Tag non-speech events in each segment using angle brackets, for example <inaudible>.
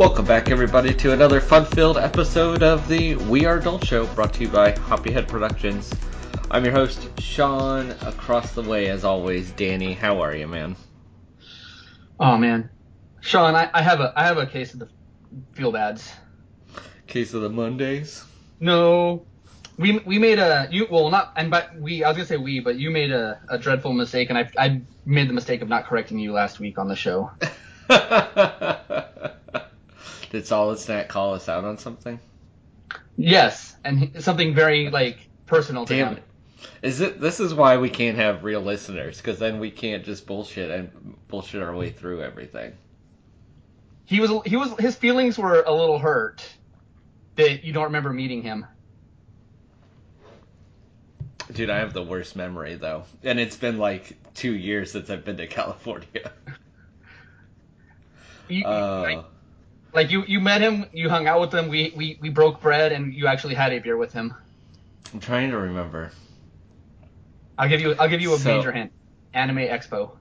Welcome back, everybody, to another fun-filled episode of the We Are Adult Show, brought to you by Hoppyhead Productions. I'm your host, Sean. Across the way, as always, Danny. How are you, man? Oh man, Sean, I, I have a I have a case of the feel bads. Case of the Mondays. No, we we made a you well not and but we I was gonna say we but you made a, a dreadful mistake and I I made the mistake of not correcting you last week on the show. <laughs> Did Solid Snack call us out on something? Yes, and something very like personal to Damn him. it. Is it? This is why we can't have real listeners, because then we can't just bullshit and bullshit our way through everything. He was he was his feelings were a little hurt that you don't remember meeting him. Dude, I have the worst memory though, and it's been like two years since I've been to <laughs> California. You, Uh, like, you you met him, you hung out with him, we, we we broke bread and you actually had a beer with him. I'm trying to remember. I'll give you I'll give you a So- major hint. Anime Expo.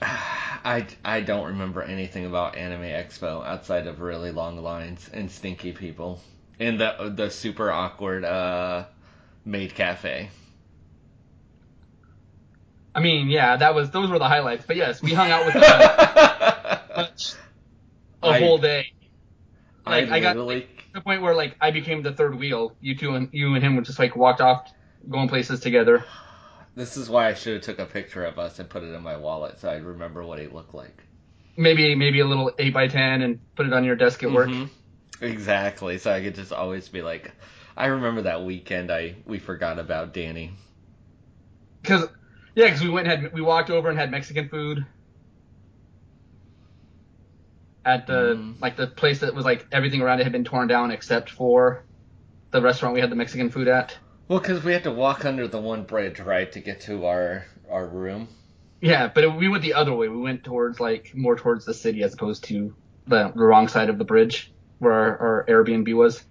<sighs> I, I don't remember anything about Anime Expo outside of really long lines and stinky people and the the super awkward uh maid cafe. I mean, yeah, that was those were the highlights. But yes, we hung out with <laughs> him a I- whole day. I Like I, got literally to the point where like I became the third wheel. You two and you and him would just like walked off, going places together. This is why I should have took a picture of us and put it in my wallet so I'd remember what he looked like. Maybe maybe a little eight by ten and put it on your desk at work. Mhm. Exactly. So I could just always be like, I remember that weekend I we forgot about Danny. Cause yeah, because we went and had we walked over and had Mexican food at the Mhm. like the place that was like everything around it had been torn down except for the restaurant we had the Mexican food at. Well, because we had to walk under the one bridge, right, to get to our our room. Yeah, but it, we went the other way. We went towards like more towards the city as opposed to the, the wrong side of the bridge where our, our Airbnb was.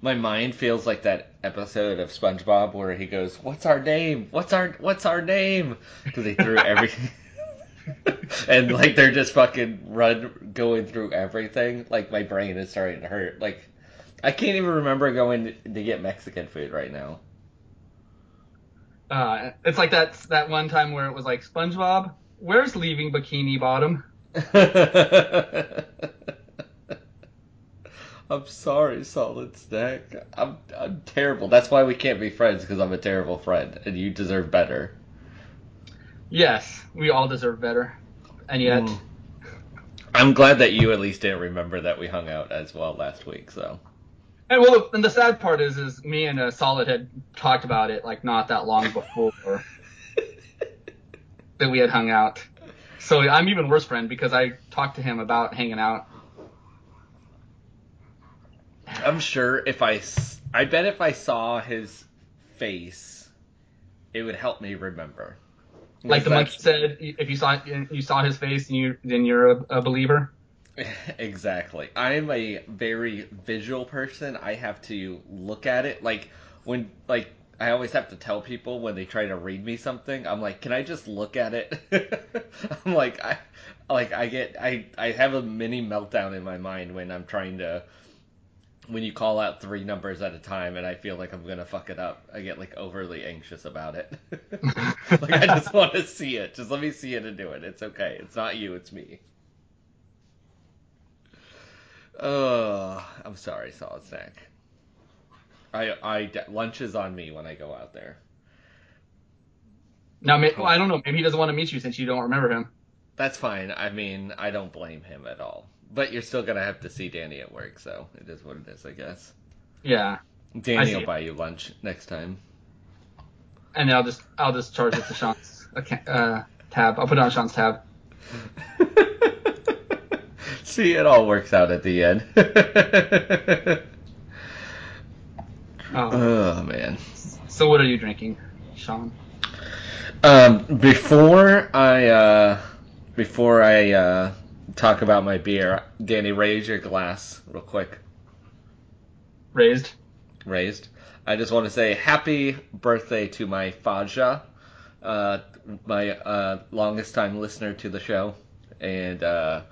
My mind feels like that episode of SpongeBob where he goes, "What's our name? What's our What's our name?" Because they threw <laughs> everything, <laughs> and like they're just fucking run going through everything. Like my brain is starting to hurt. Like I can't even remember going to get Mexican food right now. Uh, it's like that that one time where it was like SpongeBob, where's leaving Bikini Bottom? <laughs> I'm sorry, Solid Snack. I'm I'm terrible. That's why we can't be friends because I'm a terrible friend, and you deserve better. Yes, we all deserve better, and yet Mm. I'm glad that you at least didn't remember that we hung out as well last week. So and well, and the sad part is, is me and uh, Solid had talked about it like not that long before <laughs> that we had hung out. So I'm even worse friend because I talked to him about hanging out. I'm sure if I, I bet if I saw his face, it would help me remember. Like the monkey said, if you saw you saw his face, and you then you're a, a believer. <laughs> exactly. I'm a very visual person. I have to look at it. Like when like I always have to tell people when they try to read me something, I'm like, "Can I just look at it?" <laughs> I'm like I like I get I I have a mini meltdown in my mind when I'm trying to when you call out three numbers at a time and I feel like I'm going to fuck it up. I get like overly anxious about it. <laughs> like I just want to see it. Just let me see it and do it. It's okay. It's not you, it's me. Oh, I'm sorry, solid snack. I, I, lunch is on me when I go out there. Now, well, I don't know. Maybe he doesn't want to meet you since you don't remember him. That's fine. I mean, I don't blame him at all. But you're still gonna have to see Danny at work, so it is what it is, I guess. Yeah, Danny will buy you lunch next time. and I'll just I'll just charge it to Sean's uh, tab. I'll put it on Sean's tab. <laughs> see, it all works out at the end. <laughs> Oh. oh man. so what are you drinking, Sean? Um, before I uh, before I uh, talk about my beer, Danny, raise your glass real quick. Raised. raised. I just want to say happy birthday to my Faja, uh, my uh, longest time listener to the show, and uh,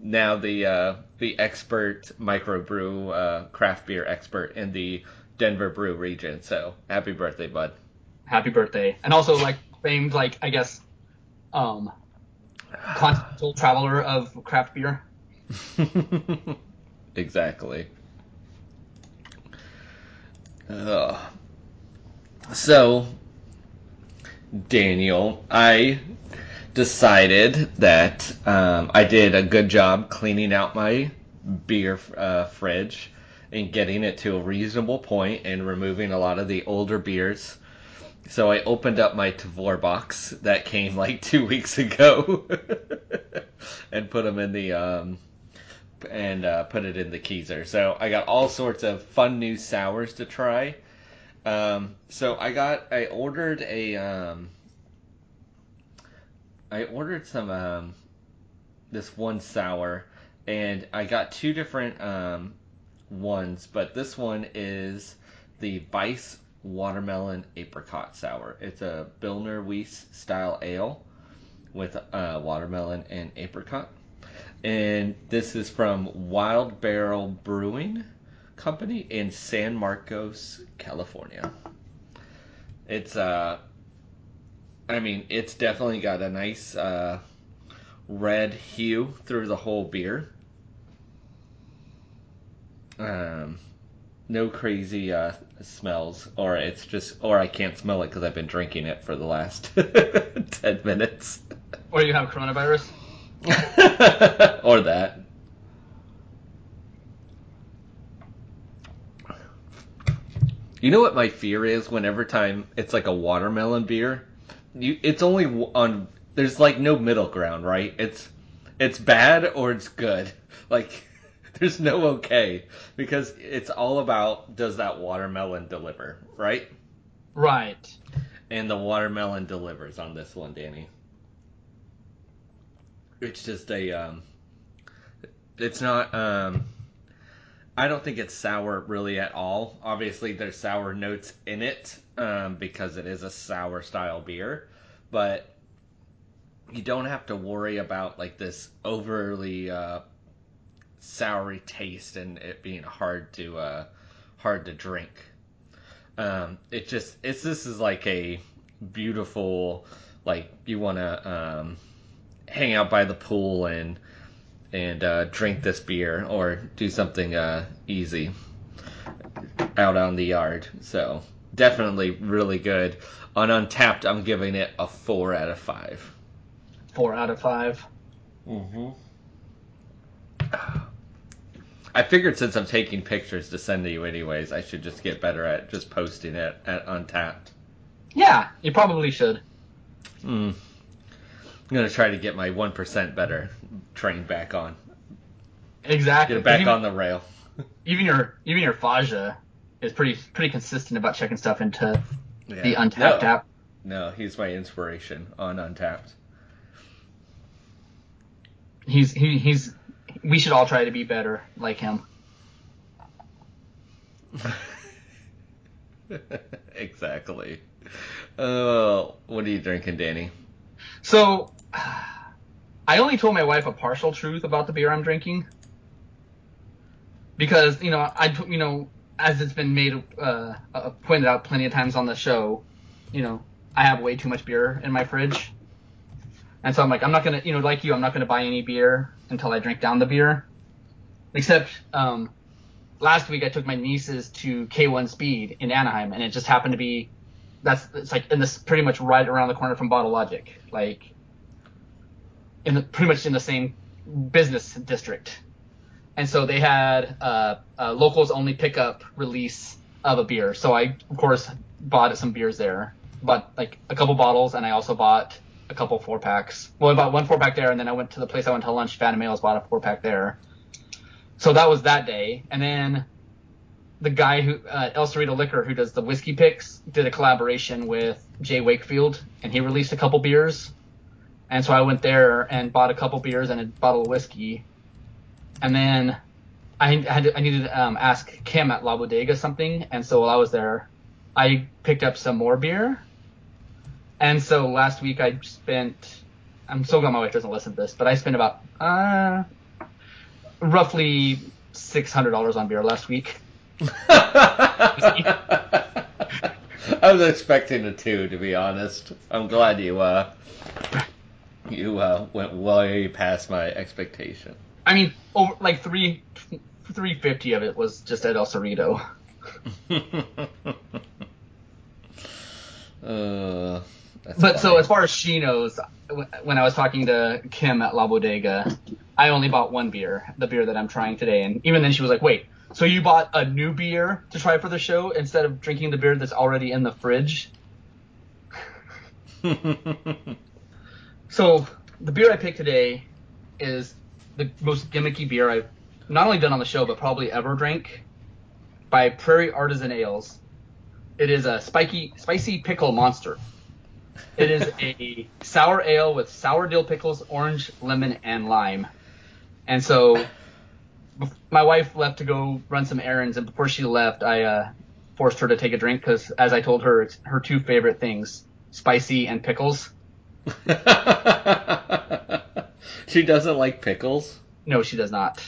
now the uh, the expert microbrew uh, craft beer expert in the Denver brew region. So happy birthday, bud. Happy birthday. And also like famed like I guess um continental traveler of craft beer. <laughs> exactly. Ugh. So, Daniel, I decided that um, I did a good job cleaning out my beer uh, fridge and getting it to a reasonable point and removing a lot of the older beers. So I opened up my Tavour box that came like two weeks ago <laughs> and put them in the um, and uh, put it in the keezer. So I got all sorts of fun new sours to try. Um, so I got I ordered a um, I ordered some um, this one sour and I got two different um, ones, but this one is the Vice Watermelon Apricot Sour. It's a Berliner Weisse style ale with uh, watermelon and apricot. And this is from Wild Barrel Brewing Company in San Marcos, California. It's uh I mean, it's definitely got a nice uh, red hue through the whole beer. Um, no crazy uh, smells, or it's just, or I can't smell it because I've been drinking it for the last <laughs> ten minutes. Or you have coronavirus. <laughs> or that. You know what my fear is whenever time it's like a watermelon beer? You it's only on there's like no middle ground, right? It's it's bad or it's good. <laughs> Like <laughs> there's no okay because it's all about does that watermelon deliver, right? Right. And the watermelon delivers on this one, Danny. It's just a um it's not um I don't think it's sour really at all. Obviously there's sour notes in it um because it is a sour style beer, but you don't have to worry about like this overly uh soury taste and it being hard to uh hard to drink. Um it just it's this is like a beautiful like you want to um hang out by the pool and and uh, drink this beer or do something uh, easy out on the yard. So definitely really good. On Untappd, I'm giving it a four out of five. Four out of five. Mm-hmm. <sighs> I figured since I'm taking pictures to send to you anyways, I should just get better at just posting it at Untappd. Yeah, you probably should. Hmm. I'm gonna try to get my one percent better train back on. Exactly. Get it back even, on the rail. <laughs> even your even your Faja is pretty pretty consistent about checking stuff into Yeah. the Untappd no, app. No, he's my inspiration on Untappd. He's he, he's we should all try to be better like him. <laughs> exactly. Oh, what are you drinking, Danny? So <sighs> I only told my wife a partial truth about the beer I'm drinking because you know I you know as it's been made uh, uh, pointed out plenty of times on the show, you know I have way too much beer in my fridge, and so I'm like I'm not gonna you know like you I'm not gonna buy any beer until I drink down the beer, except um, last week I took my nieces to K1 Speed in Anaheim and it just happened to be that's it's like in this pretty much right around the corner from Bottle Logic, like in the pretty much in the same business district. And so they had uh, a locals only pickup release of a beer. So I of course bought some beers there. Bought like a couple bottles and I also bought a couple four packs. Well, I bought one four pack there and then I went to the place I went to lunch, Phantom Ales, bought a four pack there. So that was that day. And then the guy who uh, El Cerrito Liquor, who does the whiskey picks, did a collaboration with Jay Wakefield, and he released a couple beers. And so I went there and bought a couple beers and a bottle of whiskey. And then I had to, I needed to um, ask Kim at La Bodega something, and so while I was there, I picked up some more beer. And so last week I spent. I'm so glad my wife doesn't listen to this, but I spent about uh, roughly six hundred dollars on beer last week. <laughs> <laughs> I was expecting a two, to be honest. I'm glad you uh you uh went way past my expectation. I mean, over like three three fifty of it was just at El Cerrito. <laughs> uh, but so as far as she knows, when I was talking to Kim at La Bodega, I only bought one beer, the beer that I'm trying today, and even then she was like, "Wait, so you bought a new beer to try for the show instead of drinking the beer that's already in the fridge?" <laughs> so the beer I picked today is the most gimmicky beer I've not only done on the show but probably ever drank by Prairie Artisan Ales. It is a spiky, spicy pickle monster. It is a sour ale with sour dill pickles, orange, lemon, and lime. And so, my wife left to go run some errands, and before she left, I uh, forced her to take a drink because, as I told her, it's her two favorite things: spicy and pickles. <laughs> she doesn't like pickles. No, she does not.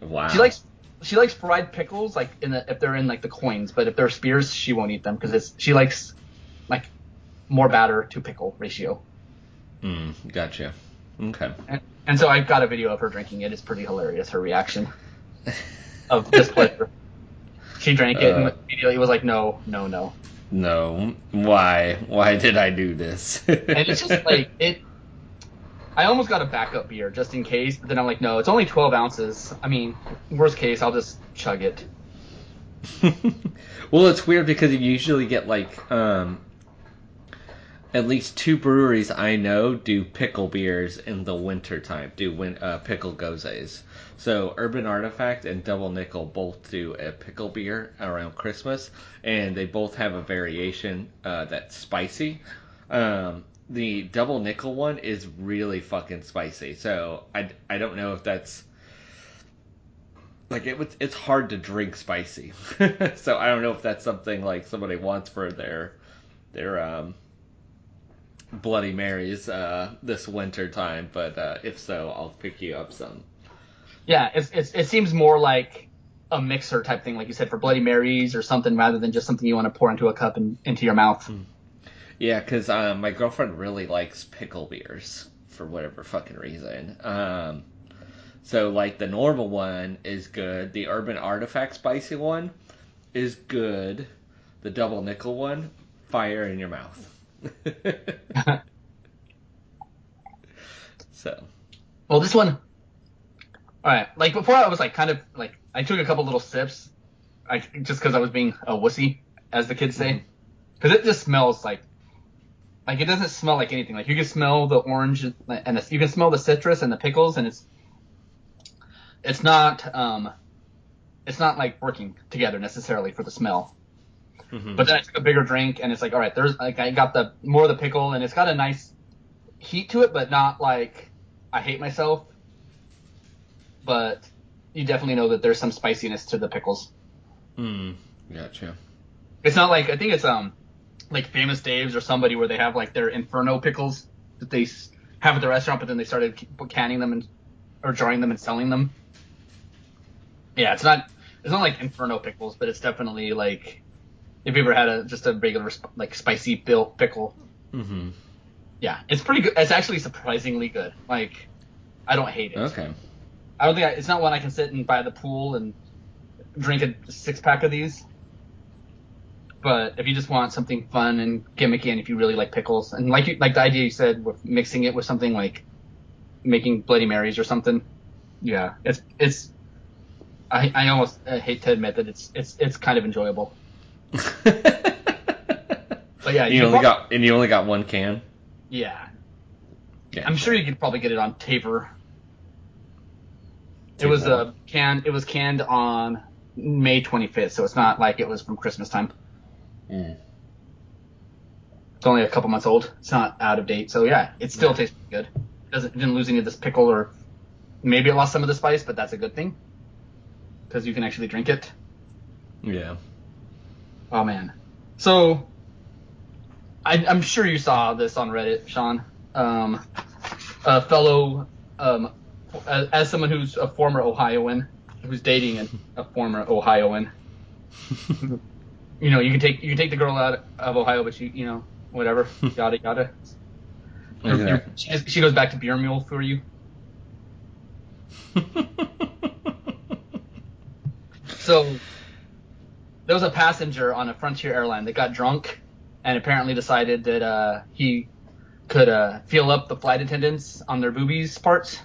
Wow. She likes she likes fried pickles, like in the if they're in like the coins, but if they're spears, she won't eat them because it's she likes like more batter to pickle ratio. Mm, gotcha. Okay. And, and so I've got a video of her drinking it. It's pretty hilarious. Her reaction of displeasure. <laughs> she drank it uh, and immediately was like, "No, no, no." No. Why? Why did I do this? <laughs> and it's just like it. I almost got a backup beer just in case, but then I'm like, no, it's only 12 ounces. I mean, worst case, I'll just chug it. <laughs> well, it's weird because you usually get like um, at least two breweries I know do pickle beers in the winter time, do win, uh, pickle goses. So Urban Artifact and Double Nickel both do a pickle beer around Christmas, and they both have a variation uh, that's spicy. Um, the Double Nickel one is really fucking spicy, so I, I don't know if that's like it was it's hard to drink spicy, <laughs> so I don't know if that's something like somebody wants for their their um Bloody Marys uh, this winter time, but uh, if so, I'll pick you up some. Yeah, it's, it's, it seems more like a mixer type thing, like you said, for Bloody Marys or something, rather than just something you want to pour into a cup and into your mouth. Mm. Yeah, because um, my girlfriend really likes pickle beers for whatever fucking reason. Um, so like the normal one is good. The Urban Artifact spicy one is good. The double nickel one, fire in your mouth. <laughs> so. Well, this one. All right, like before, I was like kind of like I took a couple little sips, I just because I was being a wussy, as the kids say, because mm-hmm. it just smells like. Like it doesn't smell like anything. Like you can smell the orange and the, you can smell the citrus and the pickles, and it's it's not um it's not like working together necessarily for the smell. Mm-hmm. But then I took a bigger drink, and it's like, all right, there's like I got the more of the pickle, and it's got a nice heat to it, but not like I hate myself. But you definitely know that there's some spiciness to the pickles. Hmm. Gotcha. It's not like I think it's um like Famous Dave's or somebody where they have like their Inferno pickles that they have at the restaurant, but then they started canning them and or jarring them and selling them. Yeah, it's not it's not like Inferno pickles, but it's definitely like if you ever had a just a regular like spicy built pickle. Mm-hmm. Yeah, it's pretty good. It's actually surprisingly good. Like, I don't hate it. Okay. I don't think I, it's not one I can sit and by the pool and drink a six pack of these. But if you just want something fun and gimmicky, and if you really like pickles, and like you, like the idea you said with mixing it with something like making Bloody Marys or something, yeah, it's it's. I, I almost hate to admit that it's it's it's kind of enjoyable. <laughs> but yeah, you, you only got and you only got one can. Yeah. Yeah. I'm sure you could probably get it on Tavour. It was a can. It was canned on May 25th, so it's not like it was from Christmas time. Mm. It's only a couple months old. It's not out of date, so yeah, it still yeah. tastes good. It doesn't it didn't lose any of this pickle or maybe it lost some of the spice, but that's a good thing. because you can actually drink it. Yeah. Oh man. So I, I'm sure you saw this on Reddit, Sean. Um, a fellow, um, as, as someone who's a former Ohioan, who's dating a, a former Ohioan. <laughs> you know, you can take you can take the girl out of Ohio, but you you know whatever, <laughs> yada yada. Okay. she, she goes back to beer mule for you. <laughs> So there was a passenger on a Frontier airline that got drunk and apparently decided that uh, he could uh, feel up the flight attendants on their boobies parts.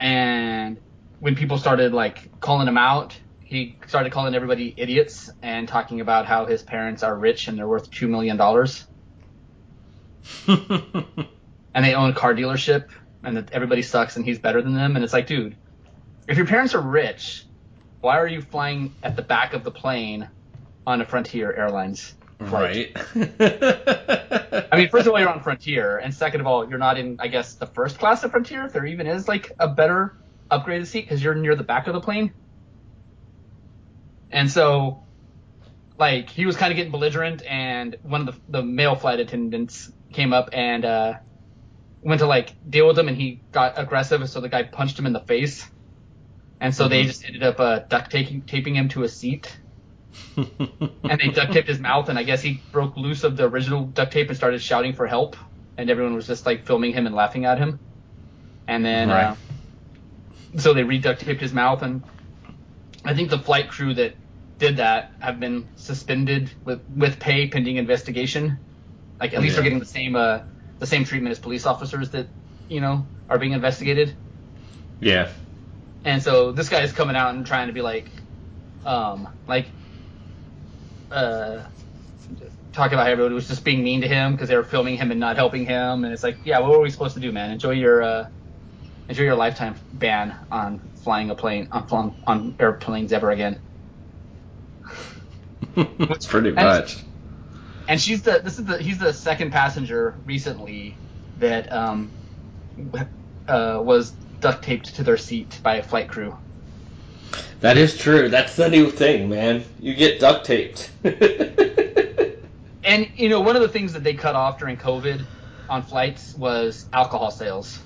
And when people started like calling him out, he started calling everybody idiots and talking about how his parents are rich and they're worth two million dollars <laughs> and they own a car dealership and that everybody sucks and he's better than them and it's like dude if your parents are rich why are you flying at the back of the plane on a frontier airlines flight? right. <laughs> i mean first of all you're on frontier and second of all you're not in i guess the first class of frontier if there even is like a better upgraded seat because you're near the back of the plane and so like he was kind of getting belligerent and one of the, the male flight attendants came up and uh went to like deal with him and he got aggressive so the guy punched him in the face and so they Mhm. just ended up uh, duct taping, taping him to a seat. <laughs> And they duct taped his mouth and i guess he broke loose of the original duct tape and started shouting for help. And everyone was just like filming him and laughing at him. And then uh, so they re-duct taped his mouth and i think the flight crew that did that have been suspended with with pay pending investigation. Like at least they're getting the same uh the same treatment as police officers that you know are being investigated. Yeah. And so this guy is coming out and trying to be like, um, like, uh, talking about how everybody was just being mean to him because they were filming him and not helping him. And it's like, yeah, what were we supposed to do, man? Enjoy your, uh, enjoy your lifetime ban on flying a plane, on, on airplanes ever again. <laughs> That's pretty And- much. And she's the, this is the, he's the second passenger recently that, um, uh, was duct taped to their seat by a flight crew. That is true. That's the new thing, man. You get duct taped. <laughs> And you know, one of the things that they cut off during COVID on flights was alcohol sales.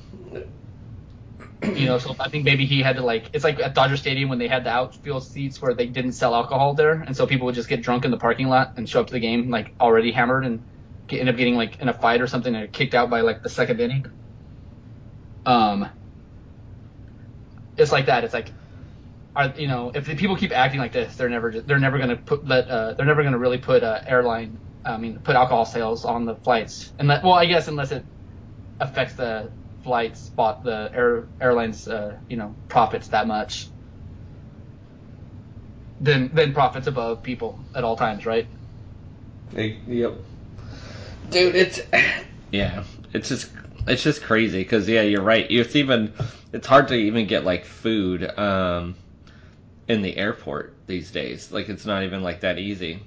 You know, so I think maybe he had to like it's like at Dodger Stadium when they had the outfield seats where they didn't sell alcohol there, and so people would just get drunk in the parking lot and show up to the game like already hammered and get, end up getting like in a fight or something and kicked out by like the second inning. Um, it's like that. It's like, are you know, if the people keep acting like this, they're never they're never gonna put let uh, they're never gonna really put uh, airline I mean put alcohol sales on the flights and well I guess unless it affects the flight spot the air airlines uh, you know profits that much then then profits above people at all times right Hey, yep. Dude, it's yeah. It's just it's just crazy because yeah, you're right. It's even it's hard to even get like food um in the airport these days. Like it's not even like that easy.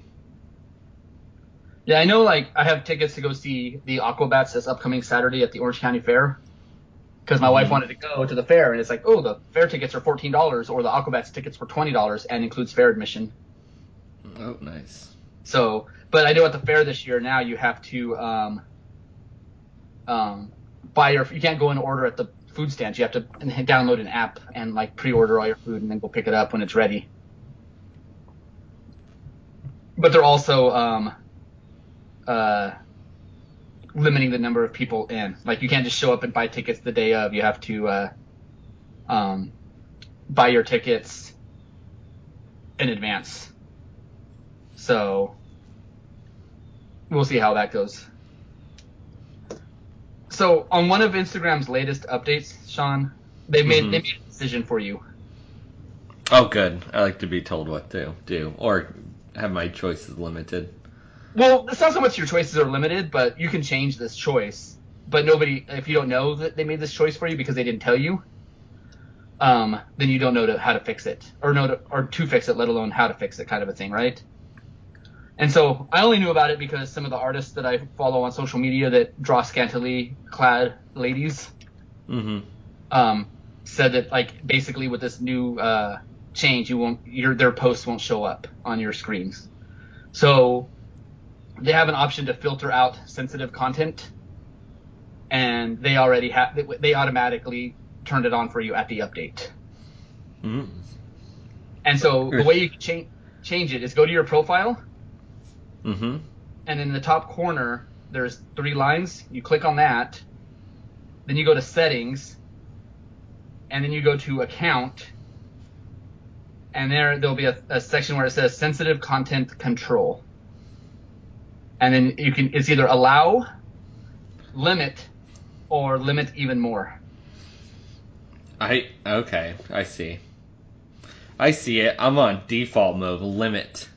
yeah I know like I have tickets to go see the Aquabats this upcoming Saturday at the Orange County Fair because my wife Mhm. wanted to go to the fair and it's like oh the fair tickets are fourteen dollars or the Aquabats tickets were twenty dollars and includes fair admission Oh, nice. So, but I know at the fair this year now you have to um, um, buy your. You can't go and order at the food stands. You have to download an app and like pre-order all your food and then go pick it up when it's ready. But they're also um, uh, limiting the number of people in. Like you can't just show up and buy tickets the day of. You have to uh, um, buy your tickets in advance. So we'll see how that goes. So on one of Instagram's latest updates, Sean, they made Mhm. they made a decision for you. Oh, good. I like to be told what to do or have my choices limited. Well, it's not so much your choices are limited, but you can change this choice. But nobody, if you don't know that they made this choice for you because they didn't tell you, um, then you don't know to, how to fix it or know to, or to fix it, let alone how to fix it, kind of a thing, right? And so I only knew about it because some of the artists that I follow on social media that draw scantily clad ladies Mm-hmm. um, said that like basically with this new uh, change, you won't your their posts won't show up on your screens. So they have an option to filter out sensitive content, and they already have they automatically turned it on for you at the update. Mm. And so the way you can change change it is go to your profile, Mm-hmm. and in the top corner there's three lines. You click on that, then you go to settings, and then you go to account, and there there'll be a, a section where it says sensitive content control, and then you can it's either allow, limit, or limit even more. I okay, I see. I see it. I'm on default mode, limit.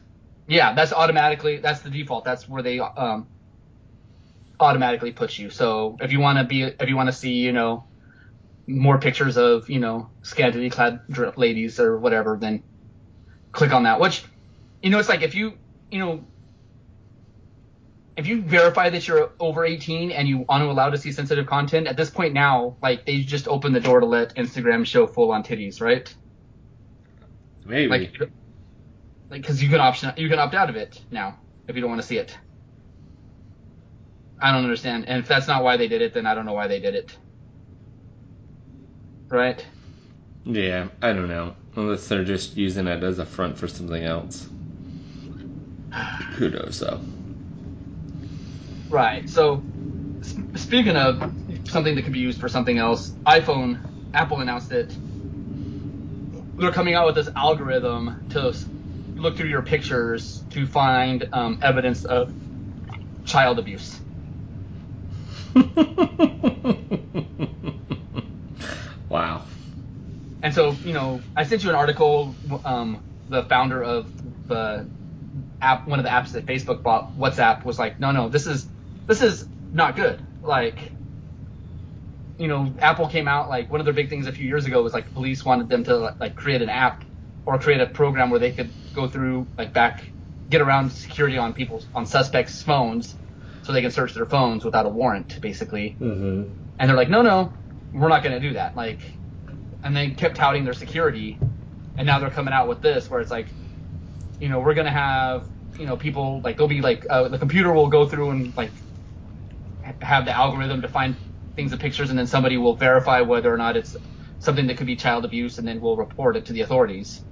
Yeah, that's automatically that's the default. That's where they um automatically put you. So if you want to be if you want to see, you know, more pictures of, you know, scantily clad dr- ladies or whatever, then click on that. Which you know, it's like if you, you know, if you verify that you're over 18 and you want to allow to see sensitive content, at this point now, like they just open the door to let Instagram show full on titties, right? Maybe. Like because you can option you can opt out of it now if you don't want to see it. I don't understand, and if that's not why they did it, then I don't know why they did it. Right? yeah, I don't know. Unless they're just using it as a front for something else. Who knows though? Right. So, sp- speaking of something that could be used for something else, iPhone, Apple announced that they're coming out with this algorithm to look through your pictures to find um, evidence of child abuse. <laughs> wow. And so, you know, I sent you an article. Um, the founder of the app, one of the apps that Facebook bought, WhatsApp, was like, no, no, this is this is not good. Like, you know, Apple came out like one of their big things a few years ago was like police wanted them to like create an app or create a program where they could go through like back, get around security on people's on suspects' phones, so they can search their phones without a warrant, basically. Mm-hmm. And they're like, no, no, we're not going to do that. Like, and they kept touting their security, and now they're coming out with this where it's like, you know, we're going to have, you know, people like they'll be like, uh, the computer will go through and like have the algorithm to find things of pictures, and then somebody will verify whether or not it's something that could be child abuse, and then we'll report it to the authorities.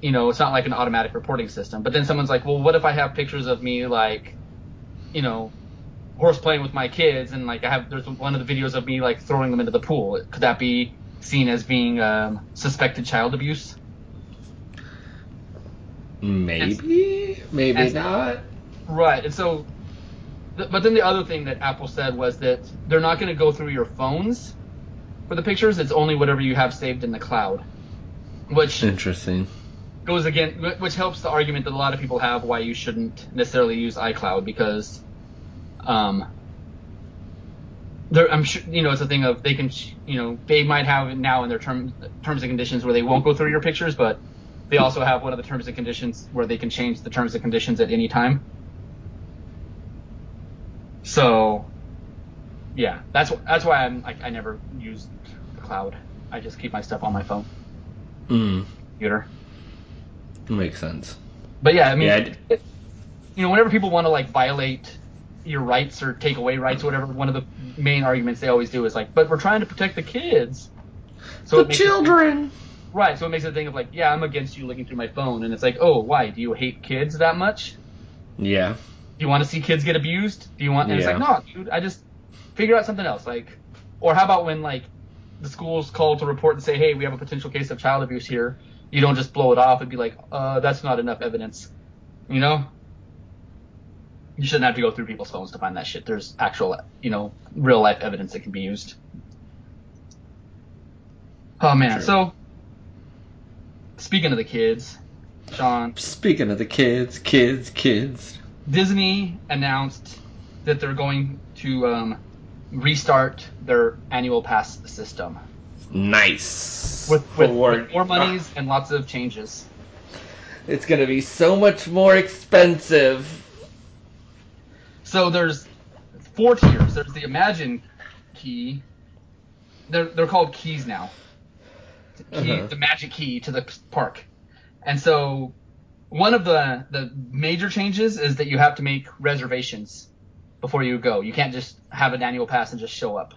You know, it's not like an automatic reporting system. But then someone's like, well, what if I have pictures of me like, you know, horse playing with my kids and like I have there's one of the videos of me like throwing them into the pool. Could that be seen as being um, suspected child abuse? Maybe. Maybe and- not. Right. And so, th- but then the other thing that Apple said was that they're not going to go through your phones for the pictures. It's only whatever you have saved in the cloud, which Interesting. Goes again, which helps the argument that a lot of people have why you shouldn't necessarily use iCloud because, um, there, I'm sure you know it's a thing of they can, you know, they might have it now in their terms terms and conditions where they won't go through your pictures, but they also have one of the terms and conditions where they can change the terms and conditions at any time. So, yeah, that's that's why I'm like I never use the cloud. I just keep my stuff on my phone, Mm. computer. Makes sense. But yeah, I mean, Yeah, I d- it- you know, whenever people want to like violate your rights or take away rights or whatever, one of the main arguments they always do is like, but we're trying to protect the kids. So the it makes it- children. right. So it makes it a thing of like, yeah, I'm against you looking through my phone, and it's like, oh, why? Do you hate kids that much? Yeah. Do you want to see kids get abused? Do you want? And it's like, no, dude, I just figure out something else. Like, or how about when like the school's called to report and say, hey, we have a potential case of child abuse here. You don't just blow it off and be like, uh, that's not enough evidence. You know? You shouldn't have to go through people's phones to find that shit. There's actual, you know, real life evidence that can be used. Oh man. True. So, speaking of the kids, Sean, Speaking of the kids, kids, kids. Disney announced that they're going to um, restart their annual pass system Nice. with, with, with more monies and lots of changes. It's gonna be so much more expensive. So there's four tiers. There's the Imagine key, they're they're called keys now. Key, Uh-huh. The magic key to the park, and so one of the the major changes is that you have to make reservations before you go. You can't just have an annual pass and just show up.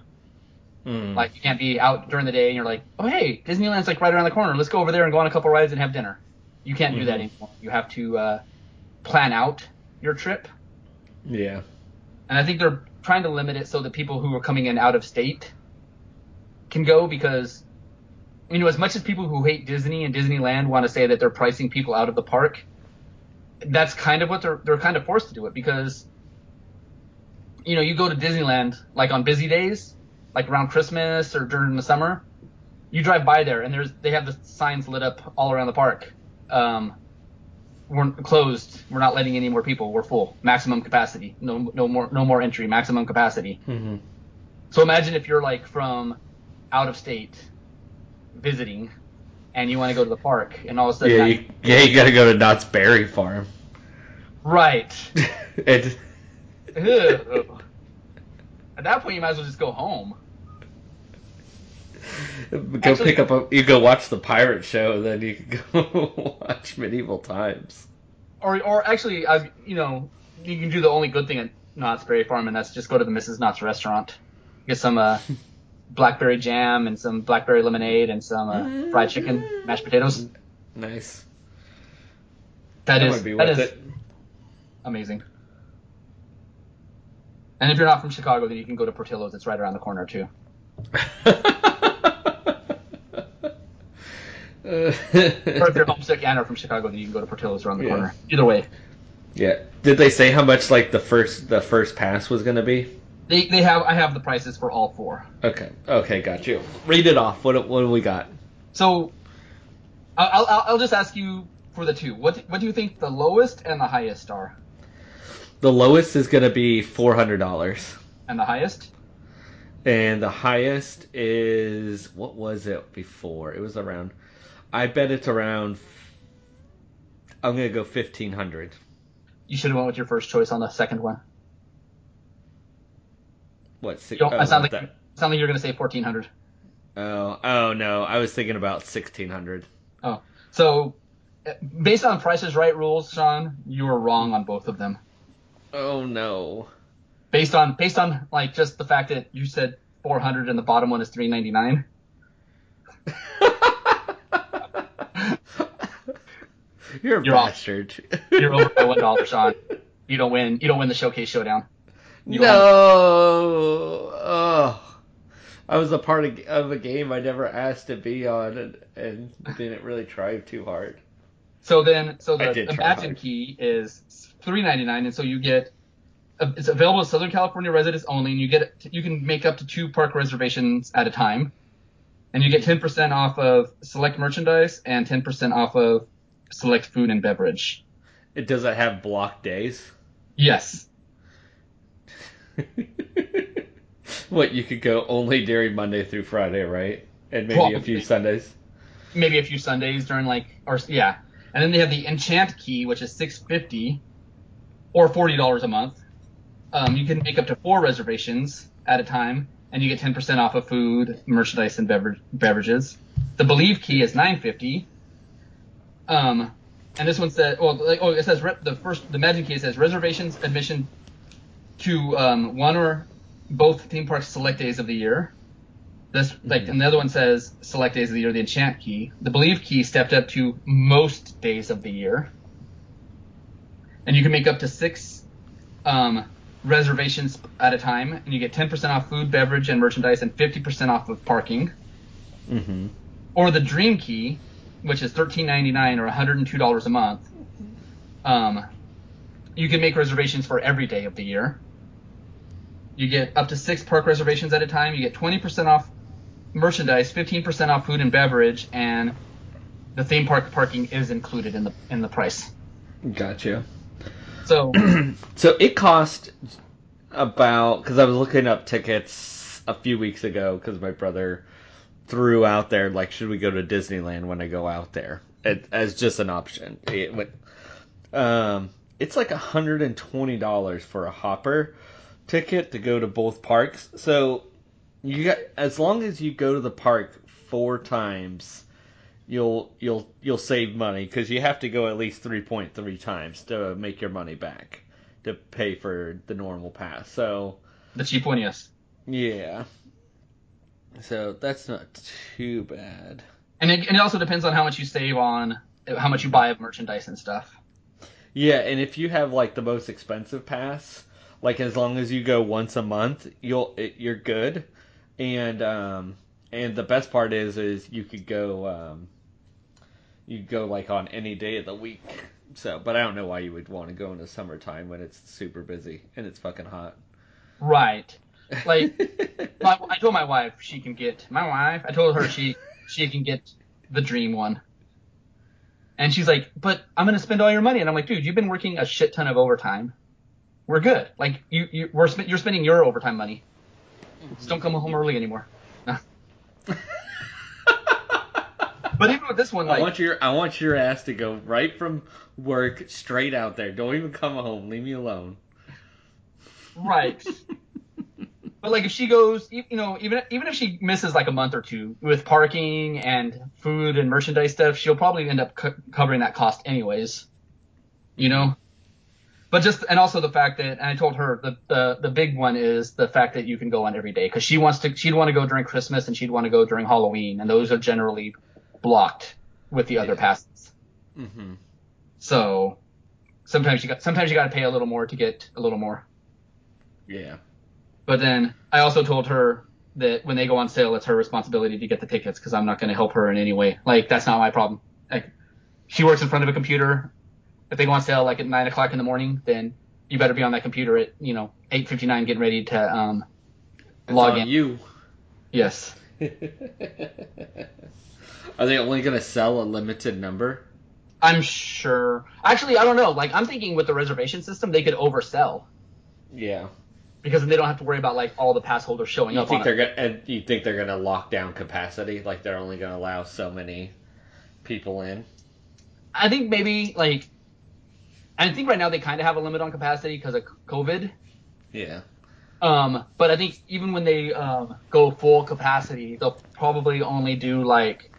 Mm. Like you can't be out during the day and you're like, oh hey, Disneyland's like right around the corner. Let's go over there and go on a couple rides and have dinner. You can't do that Mhm. anymore. You have to uh, plan out your trip, yeah. and I think they're trying to limit it so that people who are coming in out of state can go because you know as much as people who hate Disney and Disneyland want to say that they're pricing people out of the park, that's kind of what they're they're kind of forced to do it because you know you go to Disneyland like on busy days, like around Christmas or during the summer, you drive by there and there's they have the signs lit up all around the park. Um, we're closed. We're not letting any more people. We're full. Maximum capacity. No, no more, no more entry. Maximum capacity. hmm So imagine if you're like from out of state visiting, and you want to go to the park, and all of a sudden, Yeah, you, yeah, you got to go to Knott's Berry Farm. right? <laughs> and Ew. At that point, you might as well just go home. go Actually- pick up a. You go watch the pirate show, then you can <laughs> go watch medieval times. Or, or actually, I, you know, you can do the only good thing at Knott's Berry Farm, and that's just go to the Mrs. Knott's restaurant, get some uh, <laughs> blackberry jam and some blackberry lemonade and some uh, fried chicken, mashed potatoes. Nice. That That is worth is it. amazing. And if you're not from Chicago, then you can go to Portillo's. It's right around the corner too. <laughs> Or if you're homesick and are from Chicago, then you can go to Portillo's around the Yeah. corner. Either way, yeah. Did they say how much like the first the first pass was gonna be? they they have I have the prices for all four. Okay. Okay, got you. Read it off. What what do we got? So I'll, I'll I'll just ask you for the two. What what do you think the lowest and the highest are? The lowest is gonna be four hundred dollars. And the highest? And the highest is what was it before? It was around. I bet it's around. I'm gonna go fifteen hundred. You should have went with your first choice on the second one. What? Six, oh, I sound like that- sound like you're gonna say fourteen hundred. oh, oh no! I was thinking about sixteen hundred. Oh, So uh, based on Prices Right rules, Sean, you were wrong on both of them. Oh no! Based on based on like just the fact that you said four hundred and the bottom one is three ninety nine. <laughs> You're a You're off. bastard. You're over by one dollar, <laughs> Sean. You don't win. You don't win the showcase showdown. You no. Oh. I was a part of, of a game I never asked to be on, and, and didn't really try too hard. So then, so the Imagine key is three ninety nine, and so you get uh, it's available to Southern California residents only, and you get you can make up to two park reservations at a time, and you get ten percent off of select merchandise and ten percent off of select food and beverage. It does it have block days? Yes, <laughs> what you could go only during Monday through Friday, right? And maybe a few Sundays. maybe a few Sundays during like or yeah, and then they have the Enchant key, which is six fifty or forty dollars a month. Um, you can make up to four reservations at a time, and you get ten percent off of food, merchandise, and beverage, beverages. The Believe key is nine fifty. Um, and this one says, well, like, oh, it says re- the first the Magic key says reservations admission to um, one or both theme parks select days of the year. This like, and the other one says select days of the year. The enchant key, the believe key, stepped up to most days of the year, and you can make up to six um, reservations at a time, and you get 10% off food, beverage, and merchandise, and 50% off of parking. Mm-hmm. Or the dream key, which is $13.99 or $102 a month. Um, you can make reservations for every day of the year. You get up to six park reservations at a time. You get 20% off merchandise, 15% off food and beverage, and the theme park parking is included in the in the price. Gotcha. So <clears throat> So it cost about because I was looking up tickets a few weeks ago because my brother threw out there like, should we go to Disneyland when I go out there it, as just an option. It went, um, it's like hundred and twenty dollars for a hopper ticket to go to both parks. So You got as long as you go to the park four times, you'll you'll you'll save money because you have to go at least three point three times to make your money back to pay for the normal pass. So The cheap one, yes. yeah, so that's not too bad. And it, and it also depends on how much you save on how much you buy of merchandise and stuff. Yeah, and if you have like the most expensive pass, like as long as you go once a month, you'll it, you're good. And um and the best part is is you could go um you could go like on any day of the week. So, but I don't know why you would want to go in the summertime when it's super busy and it's fucking hot. Right. Like <laughs> my, I told my wife she can get my wife. I told her she she can get the dream one. And she's like, "But I'm gonna spend all your money." And I'm like, "Dude, you've been working a shit ton of overtime. We're good. Like you you we're sp- you're spending your overtime money. Just don't come home early anymore." <laughs> But even with this one, I want your I want your ass to go right from work straight out there. Don't even come home. Leave me alone. Right. <laughs> but like if she goes, you you know, even even if she misses like a month or two with parking and food and merchandise stuff, she'll probably end up co- covering that cost anyways. You know. But just and also the fact that and I told her the the the big one is the fact that you can go on every day because she wants to she'd want to go during Christmas and she'd want to go during Halloween and those are generally blocked with the other Yeah. passes. hmm So sometimes you got sometimes you got to pay a little more to get a little more. Yeah. But then I also told her that when they go on sale, it's her responsibility to get the tickets because I'm not going to help her in any way. Like that's not my problem. Like she works in front of a computer. If they go on sale like at nine o'clock in the morning, then you better be on that computer at you know eight fifty nine getting ready to um log in. you. Yes. <laughs> Are they only going to sell a limited number? I'm sure. Actually, I don't know. Like I'm thinking with the reservation system, they could oversell Yeah. because then they don't have to worry about like all the pass holders showing You up think they're it. gonna? And you think they're gonna lock down capacity? Like they're only gonna allow so many people in? I think maybe like. I think right now they kind of have a limit on capacity because of COVID. Yeah. Um, but I think even when they um, go full capacity, they'll probably only do like,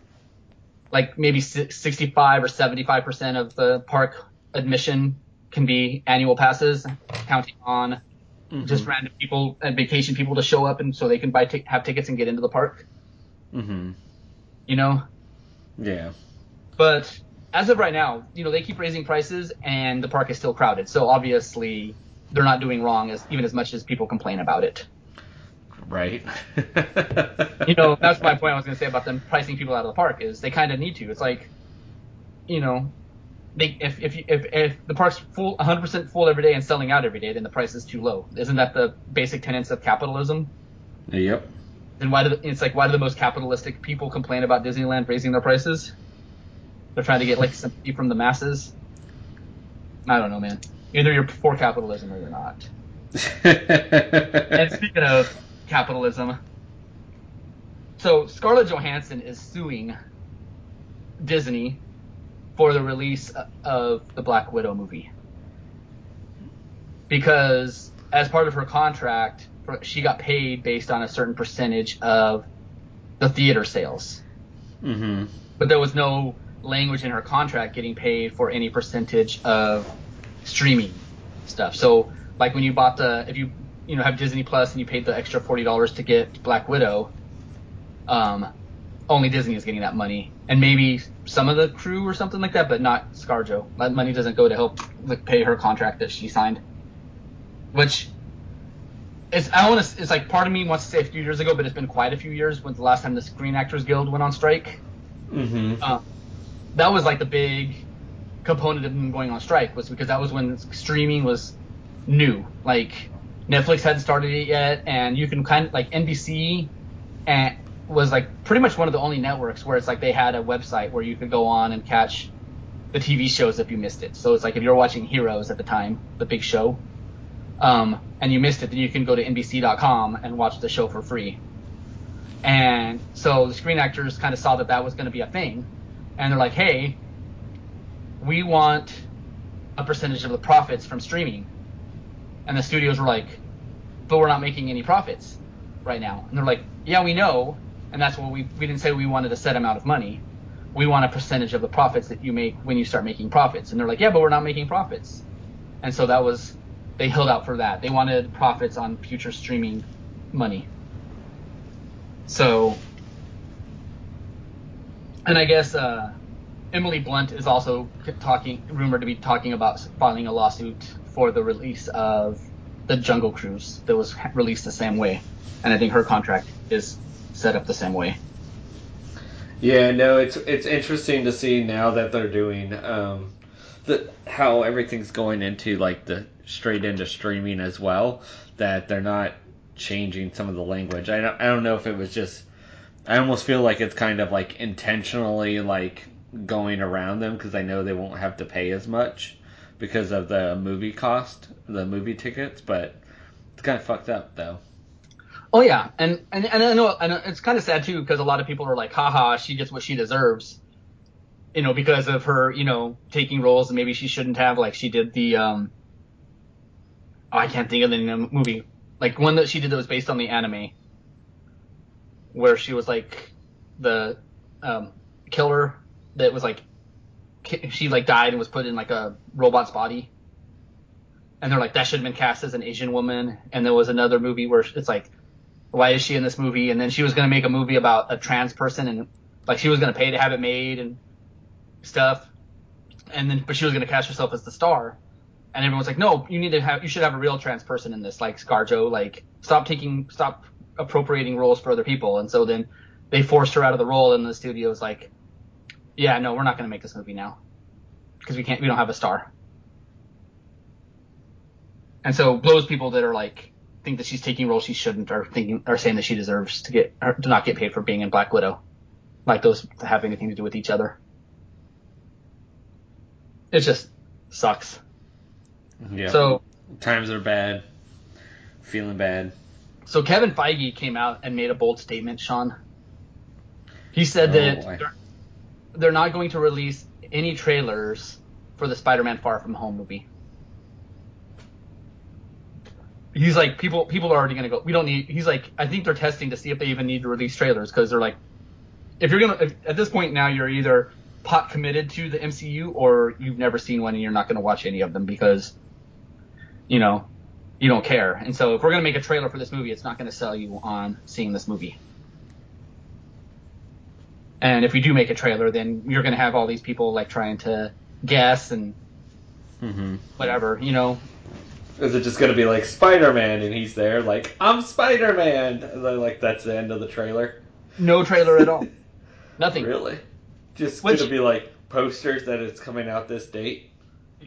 like maybe 65 or 75 percent of the park admission can be annual passes, counting on just random people and vacation people to show up and so they can buy tic- have tickets and get into the park. Mm-hmm. You know, Yeah. but as of right now, you know they keep raising prices and the park is still crowded. So obviously they're not doing wrong as even as much as people complain about it. Right. <laughs> you know, <laughs> that's my point I was going to say about them pricing people out of the park is they kind of need to. It's like, you know, they if if if if the park's full 100% full every day and selling out every day, then the price is too low. Isn't that the basic tenets of capitalism? Yep. Then why do the, it's like why do the most capitalistic people complain about Disneyland raising their prices? They're trying to get like sympathy from the masses. I don't know, man. Either you're for capitalism or you're not. <laughs> And speaking of capitalism, so Scarlett Johansson is suing Disney for the release of the Black Widow movie because as part of her contract, she got paid based on a certain percentage of the theater sales, mm-hmm. but there was no language in her contract getting paid for any percentage of streaming stuff. So like when you bought the if you you know have Disney Plus and you paid the extra forty dollars to get Black Widow, um, only Disney is getting that money, and maybe some of the crew or something like that, but not ScarJo. That money doesn't go to help like, pay her contract that she signed, which. It's, I want to. It's like part of me wants to say a few years ago, but it's been quite a few years. when the last time the Screen Actors Guild went on strike? Mm-hmm. Uh, that was like the big component of them going on strike was because that was when streaming was new. Like Netflix hadn't started it yet, and you can kind of like NBC and was like pretty much one of the only networks where it's like they had a website where you could go on and catch the TV shows if you missed it. So it's like if you're watching Heroes at the time, the big show, um, and you missed it, then you can go to NBC.com and watch the show for free. And so the Screen Actors kind of saw that that was going to be a thing, and they're like, hey, we want a percentage of the profits from streaming. And the studios were like, but we're not making any profits. right now. And they're like, yeah, we know, and that's what we we didn't say we wanted a set amount of money. We want a percentage of the profits that you make when you start making profits. And they're like, yeah, but we're not making profits. And so that was they held out for that. They wanted profits on future streaming money. So, and I guess uh, Emily Blunt is also talking, rumored to be talking about filing a lawsuit for the release of the Jungle Cruise that was released the same way, and I think her contract is set up the same way. Yeah, no, it's it's interesting to see now that they're doing um, the how everything's going into like the straight into streaming as well. That they're not changing some of the language. I don't, I don't know if it was just. I almost feel like it's kind of like intentionally like going around them because I know they won't have to pay as much because of the movie cost, the movie tickets. But it's kind of fucked up though. Oh yeah, and and, and I know and it's kind of sad too because a lot of people are like, haha, she gets what she deserves, you know, because of her, you know, taking roles and maybe she shouldn't have, like she did the, um, oh, I can't think of the name of the movie, like one that she did that was based on the anime, where she was like the um, killer that was like she like died and was put in like a robot's body. And they're like, that should have been cast as an Asian woman. And there was another movie where it's like, why is she in this movie? And then she was going to make a movie about a trans person and like she was going to pay to have it made and stuff. And then, but she was going to cast herself as the star. And everyone's like, no, you need to have, you should have a real trans person in this, like ScarJo, like stop taking, stop appropriating roles for other people. And so then they forced her out of the role and the studio's like, yeah, no, we're not going to make this movie now because we can't, we don't have a star. And so those people that are like think that she's taking roles she shouldn't or thinking or saying that she deserves to get to not get paid for being in Black Widow, like those have anything to do with each other. It just sucks. Yeah. So times are bad. Feeling bad. So Kevin Feige came out and made a bold statement, Sean. He said Oh, that they're, they're not going to release any trailers for the Spider-Man Far From Home movie. He's like, people people are already going to go. We don't need. He's like, I think they're testing to see if they even need to release trailers because they're like, if you're gonna at this point now you're either pot committed to the MCU or you've never seen one and you're not going to watch any of them because, you know, you don't care. And so if we're going to make a trailer for this movie, it's not going to sell you on seeing this movie. And if we do make a trailer, then you're going to have all these people like trying to guess and Mm-hmm. whatever, you know. Is it just gonna be like Spider Man and he's there like I'm Spider Man? And then like that's the end of the trailer. No trailer at all. <laughs> Nothing. Really? Just Which- gonna be like posters that it's coming out this date.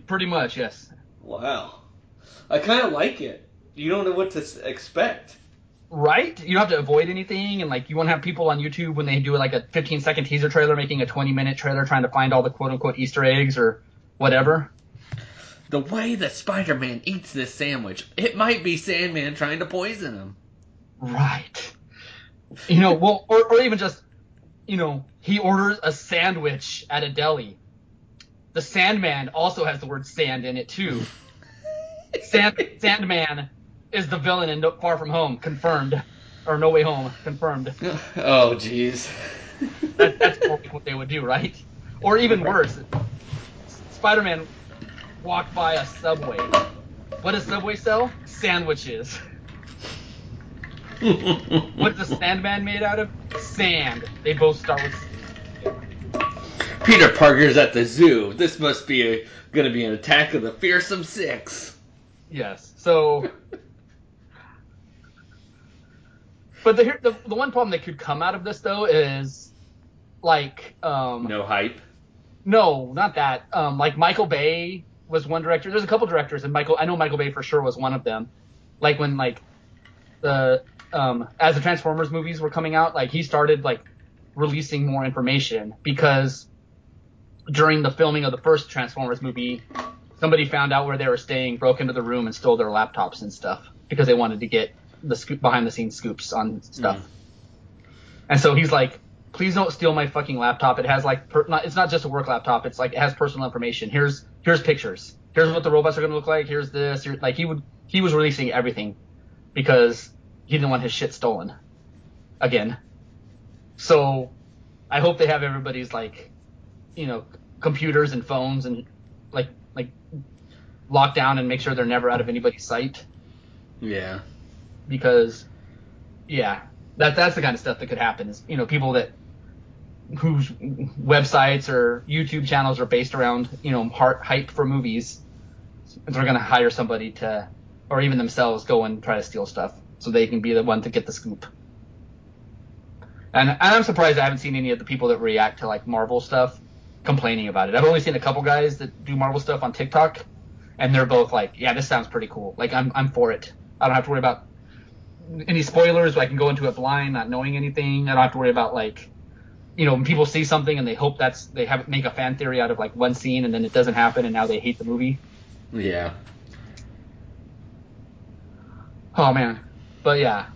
Pretty much, yes. Wow. I kind of like it. You don't know what to expect. Right? You don't have to avoid anything, and like you won't have people on YouTube when they do like a 15 second teaser trailer making a 20 minute trailer trying to find all the quote unquote Easter eggs or whatever. The way that Spider Man eats this sandwich, it might be Sandman trying to poison him. Right. You know, well, or, or even just, you know, he orders a sandwich at a deli. The Sandman also has the word sand in it too. <laughs> Sand Sandman is the villain in No, Far From Home, confirmed, or No Way Home, confirmed. oh, jeez. That, that's what they would do, right? Or even worse, Spider-Man walked by a Subway. What does Subway sell? Sandwiches. What is the Sandman made out of? Sand. They both start with. Peter Parker's at the zoo. This must be a, gonna be an attack of the fearsome six. Yes. So. But the, the the one problem that could come out of this though is, like, um, No hype. No, not that. Um, like Michael Bay was one director. There's a couple directors, and Michael, I know Michael Bay for sure was one of them. Like when like the um, as the Transformers movies were coming out, like he started like releasing more information because during the filming of the first Transformers movie, somebody found out where they were staying, broke into the room, and stole their laptops and stuff because they wanted to get the scoop behind the scenes scoops on stuff. Mm. And so he's like, please don't steal my fucking laptop. It has like, per, not, it's not just a work laptop. It's like, it has personal information. Here's, here's pictures. Here's what the robots are going to look like. Here's this. Here, like he would, he was releasing everything because he didn't want his shit stolen again. So I hope they have everybody's like, you know, computers and phones and like locked down and make sure they're never out of anybody's sight Yeah. because yeah, that that's the kind of stuff that could happen is you know people that whose websites or YouTube channels are based around you know heart hype for movies, they're gonna hire somebody to or even themselves go and try to steal stuff so they can be the one to get the scoop. And, and I'm surprised I haven't seen any of the people that react to like Marvel stuff complaining about it. I've only seen a couple guys that do Marvel stuff on TikTok, and they're both like, "Yeah, this sounds pretty cool. Like I'm I'm for it. I don't have to worry about any spoilers. I can go into it blind, not knowing anything. I don't have to worry about like, you know, when people see something and they hope that's they have make a fan theory out of like one scene and then it doesn't happen and now they hate the movie. Yeah. Oh man, but yeah,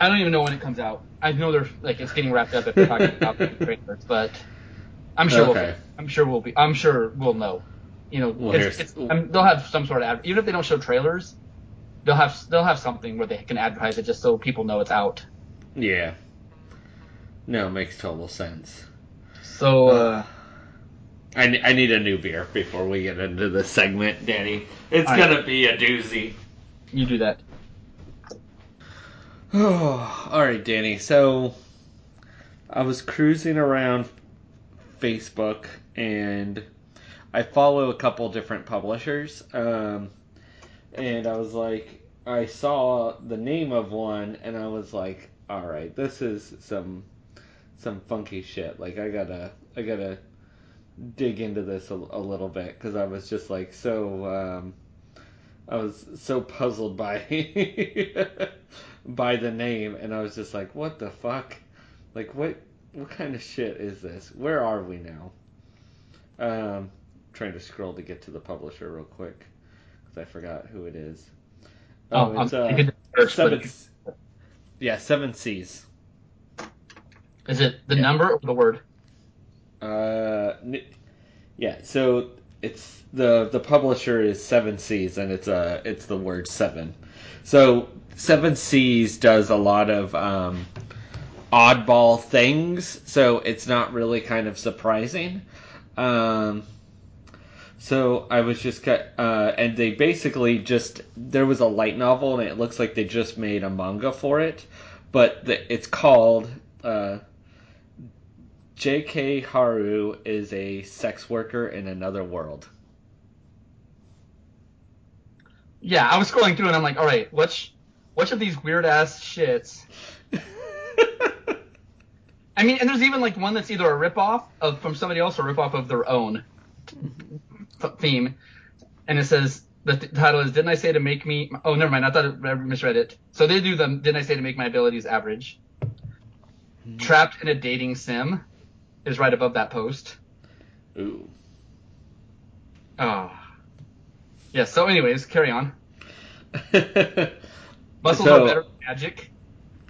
I don't even know when it comes out. I know they're like it's getting wrapped up if they're talking about <laughs> the trailers, but I'm sure Okay. we'll I'm sure we'll be I'm sure we'll know. You know, Well, it's, it's, I mean, they'll have some sort of ad, even if they don't show trailers, they'll have they'll have something where they can advertise it just so people know it's out. Yeah. No, it makes total sense. So uh, I, I need a new beer before we get into this segment, Danny. It's right. gonna be a doozy. you do that. Oh, <sighs> all right, Danny. So I was cruising around Facebook and I follow a couple different publishers. Um, and I was like, I saw the name of one, and I was like, all right, this is some some funky shit. Like I gotta I gotta dig into this a, a little bit because I was just like so. Um, I was so puzzled by <laughs> by the name, and I was just like, "What the fuck? Like, what what kind of shit is this? Where are we now?" Um, trying to scroll to get to the publisher real quick because I forgot who it is. Oh, I'm it's uh, search, seven. Yeah, seven C's. is it the Yeah. number or the word? Uh, n- yeah. So it's the the publisher is Seven Seas, and it's uh it's the word seven. So Seven Seas does a lot of um, oddball things, so it's not really kind of surprising. Um, so I was just uh, and they basically just there was a light novel, and it looks like they just made a manga for it, but the, it's called. Uh, J.K. Haru is a sex worker in another world. Yeah, I was scrolling through and I'm like, all right, which which of these weird ass shits? <laughs> I mean, and there's even like one that's either a ripoff of from somebody else or a ripoff of their own <laughs> theme, and it says the th- title is "Didn't I say to make me?" Oh, never mind. I thought I misread it. So they do them. Didn't I say to make my abilities average? Hmm. Trapped in a dating sim is right above that post. Ooh. Ah. Oh. Yeah. So, anyways, carry on. <laughs> Muscles So- are better than magic.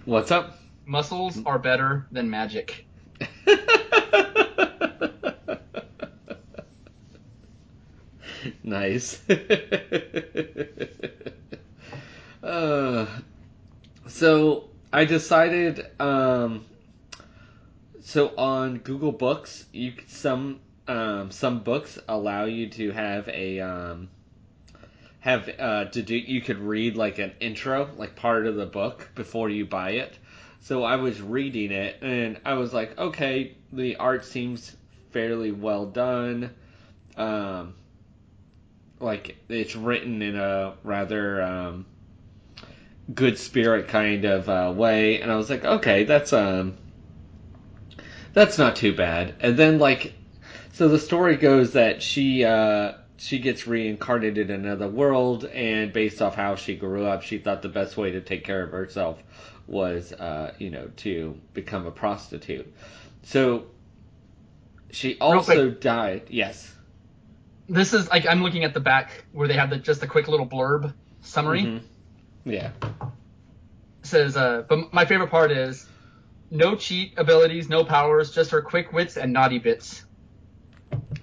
What's up? Muscles are better than magic. <laughs> <laughs> nice. <laughs> uh, so I decided. Um, so on Google Books, you some um, some books allow you to have a um, have uh, to do. You could read like an intro, like part of the book before you buy it. So I was reading it, and I was like, okay, the art seems fairly well done. Um, like it's written in a rather um, good spirit kind of uh, way, and I was like, okay, that's um, that's not too bad. And then like, so the story goes that she uh, she gets reincarnated in another world, and based off how she grew up, she thought the best way to take care of herself was uh, you know to become a prostitute. So she also died. Yes. This is like I'm looking at the back where they have the, just a quick little blurb summary. Mhm. Yeah. It says, uh, but my favorite part is no cheat abilities, no powers, just her quick wits and naughty bits.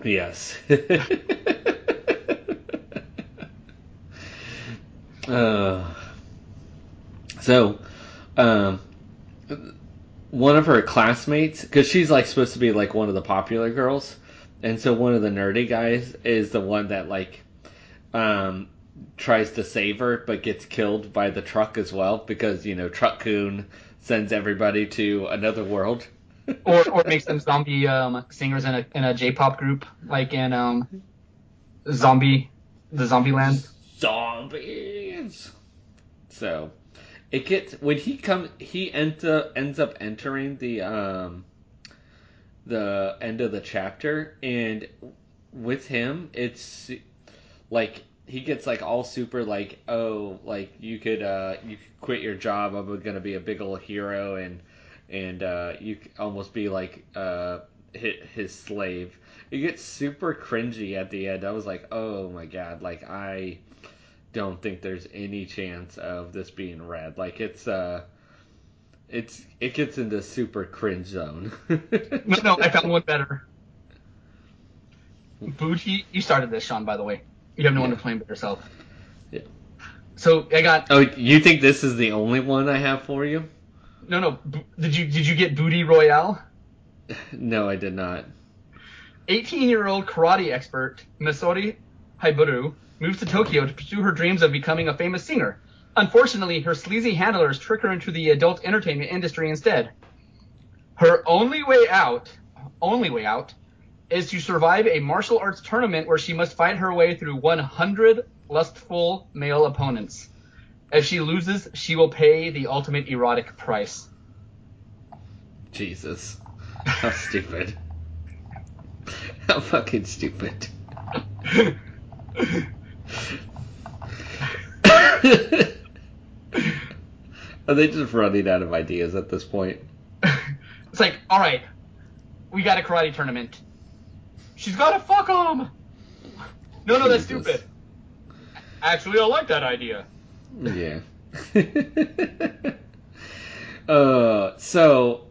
Yes. <laughs> uh, So, um, one of her classmates, because she's like supposed to be like one of the popular girls, and so one of the nerdy guys is the one that like, um, tries to save her but gets killed by the truck as well because you know Truck-kun sends everybody to another world. <laughs> or or makes them zombie um, singers in a in a J-pop group like in um, zombie the zombie land. Zombies. So it gets when he comes he enter, ends up entering the um the end of the chapter and with him it's like he gets like all super like oh like you could uh you could quit your job i'm gonna be a big old hero and and uh you almost be like uh his, his slave. It gets super cringy at the end. I was like oh my god like i don't think there's any chance of this being read. Like it's uh it's it gets into super cringe zone No, no, I found one better. Hmm. Bougie, you started this, Sean. By the way, you have no one to Yeah. blame but yourself. Yeah. So I got oh you think this is the only one i have for you no, no. B- did you did you get Booty Royale? <laughs> no i did not 18-year-old karate expert Misori Haiburu moves to Tokyo to pursue her dreams of becoming a famous singer. Unfortunately, her sleazy handlers trick her into the adult entertainment industry instead. Her only way out, only way out, is to survive a martial arts tournament where she must fight her way through 100 lustful male opponents. If she loses, she will pay the ultimate erotic price. Jesus. How stupid. <laughs> How fucking stupid. <laughs> <laughs> Are they just running out of ideas at this point? <laughs> it's like, all right, we got a karate tournament. She's got to fuck him. No, no, that's stupid. Actually, I like that idea. Yeah. <laughs> uh, so,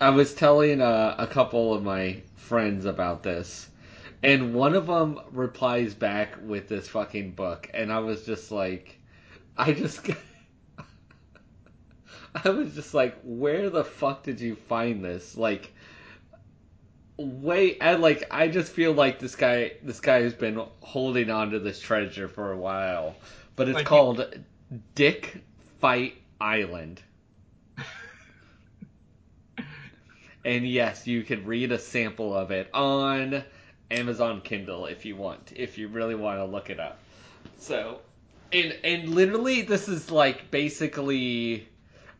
I was telling uh, a couple of my friends about this, and one of them replies back with this fucking book, and I was just like, I just. <laughs> <laughs> I was just like, where the fuck did you find this? Like, wait, and like, I just feel like this guy, this guy has been holding on to this treasure for a while, but it's Like- called Dick Fight Island. <laughs> and yes, you can read a sample of it on Amazon Kindle if you want, if you really want to look it up. So, and and literally, this is like basically,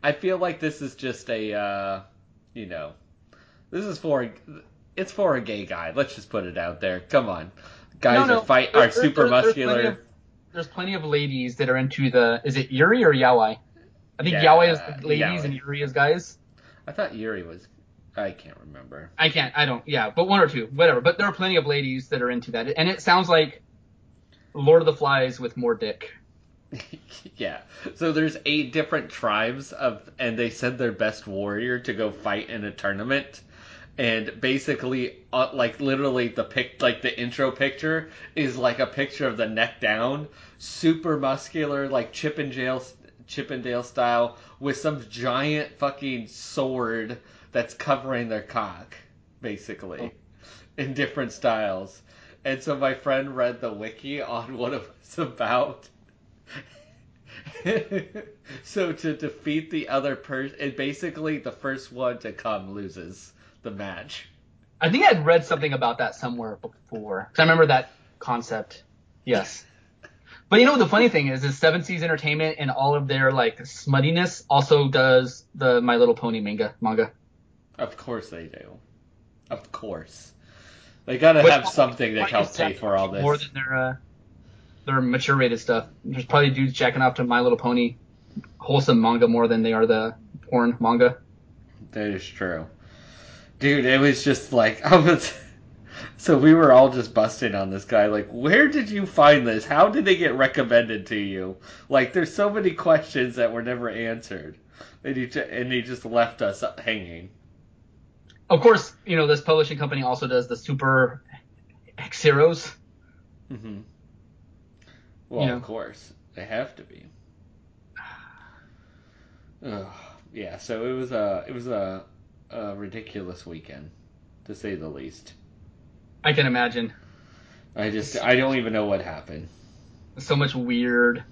I feel like this is just a, uh, you know, this is for, it's for a gay guy. Let's just put it out there. Come on, guys No, no, are fight are super there- there's plenty muscular. of- There's plenty of ladies that are into the. Is it Yuri or Yaoi? I think Yeah, Yaoi is ladies yaoi. and Yuri is guys. I thought Yuri was. I can't remember. I can't. I don't. Yeah, but one or two, whatever. But there are plenty of ladies that are into that, and it sounds like Lord of the Flies with more dick. <laughs> yeah. So there's eight different tribes of, and they send their best warrior to go fight in a tournament. And basically, uh, like literally, the pic, like the intro picture is like a picture of the neck down, super muscular, like Chip and Chippendale, Chippendale style, with some giant fucking sword that's covering their cock, basically, in different styles. And so my friend read the wiki on what it was <laughs> about. <laughs> so to defeat the other person, it basically the first one to come loses the match. I think I'd read something about that somewhere before. 'Cause I remember that concept. Yes. <laughs> But you know the funny thing is, is Seven Seas Entertainment and all of their like smuttiness also does the My Little Pony manga manga. Of course they do. Of course. They gotta Which- have something that Like, helps pay for all this. More than their uh, their mature rated stuff. There's probably dudes jacking off to My Little Pony wholesome manga more than they are the porn manga. That is true. Dude, it was just like <laughs> I was so we were all just busting on this guy like where did you find this? How did they get recommended to you? Like there's so many questions that were never answered. And he, ju- and he just left us hanging. Of course, you know this publishing company also does the Super X Heroes. hmm Well, You know. of course. They have to be. Ugh, yeah, so it was a it was a, a ridiculous weekend, to say the least. I can imagine. I just I don't even know what happened. So much weird.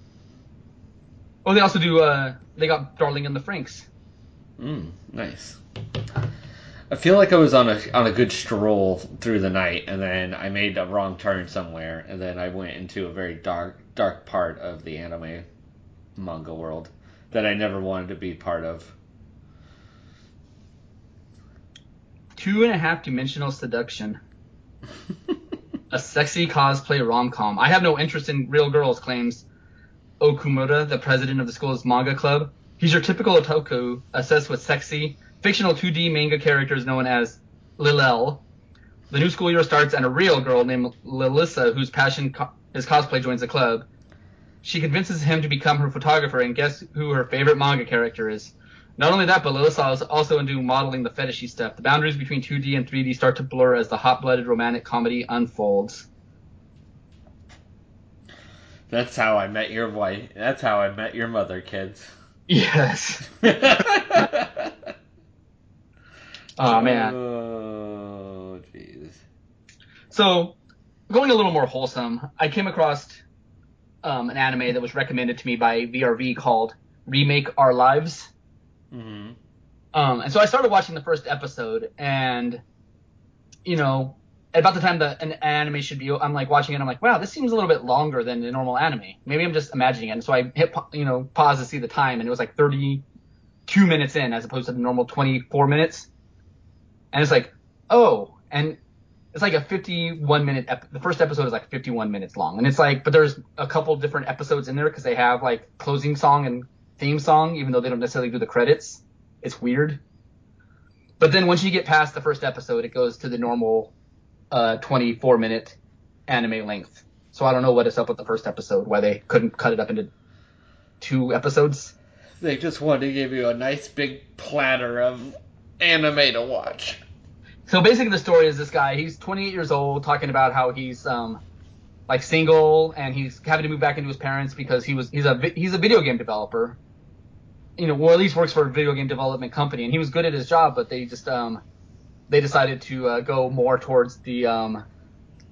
Oh, they also do. Uh, they got Darling in the Franxx. Mm, nice. I feel like I was on a on a good stroll through the night, and then I made a wrong turn somewhere, and then I went into a very dark dark part of the anime manga world that I never wanted to be part of. Two and a half dimensional seduction. <laughs> a sexy cosplay rom com. I have no interest in real girls, claims Okumura, the president of the school's manga club. He's your typical otaku, obsessed with sexy, fictional 2D manga characters known as Liliel. The new school year starts, and a real girl named Lilissa, whose passion co- is cosplay, joins the club. She convinces him to become her photographer, and guess who her favorite manga character is? Not only that, but Lilissa is also into modeling the fetishy stuff. The boundaries between 2D and 3D start to blur as the hot-blooded romantic comedy unfolds. That's how I met your wife. That's how I met your mother, kids. Yes. <laughs> oh man. Oh jeez. So, going a little more wholesome, I came across um, an anime that was recommended to me by VRV called Remake Our Lives. hmm Um, and so I started watching the first episode, and you know, about the time that an anime should be, I'm like watching it. I'm like, wow, this seems a little bit longer than a normal anime. Maybe I'm just imagining it. And so I hit, you know, pause to see the time, and it was like 32 minutes in, as opposed to the normal 24 minutes. And it's like, oh, and it's like a 51 minute. Ep- the first episode is like 51 minutes long, and it's like, but there's a couple different episodes in there because they have like closing song and theme song, even though they don't necessarily do the credits. It's weird. But then once you get past the first episode, it goes to the normal uh, 24 minute anime length. So I don't know what is up with the first episode, why they couldn't cut it up into two episodes. They just wanted to give you a nice big platter of anime to watch. So basically, the story is this guy. He's 28 years old, talking about how he's um, like single and he's having to move back into his parents because he was he's a he's a video game developer. You know, or at least works for a video game development company, and he was good at his job, but they just um, they decided to uh, go more towards the um,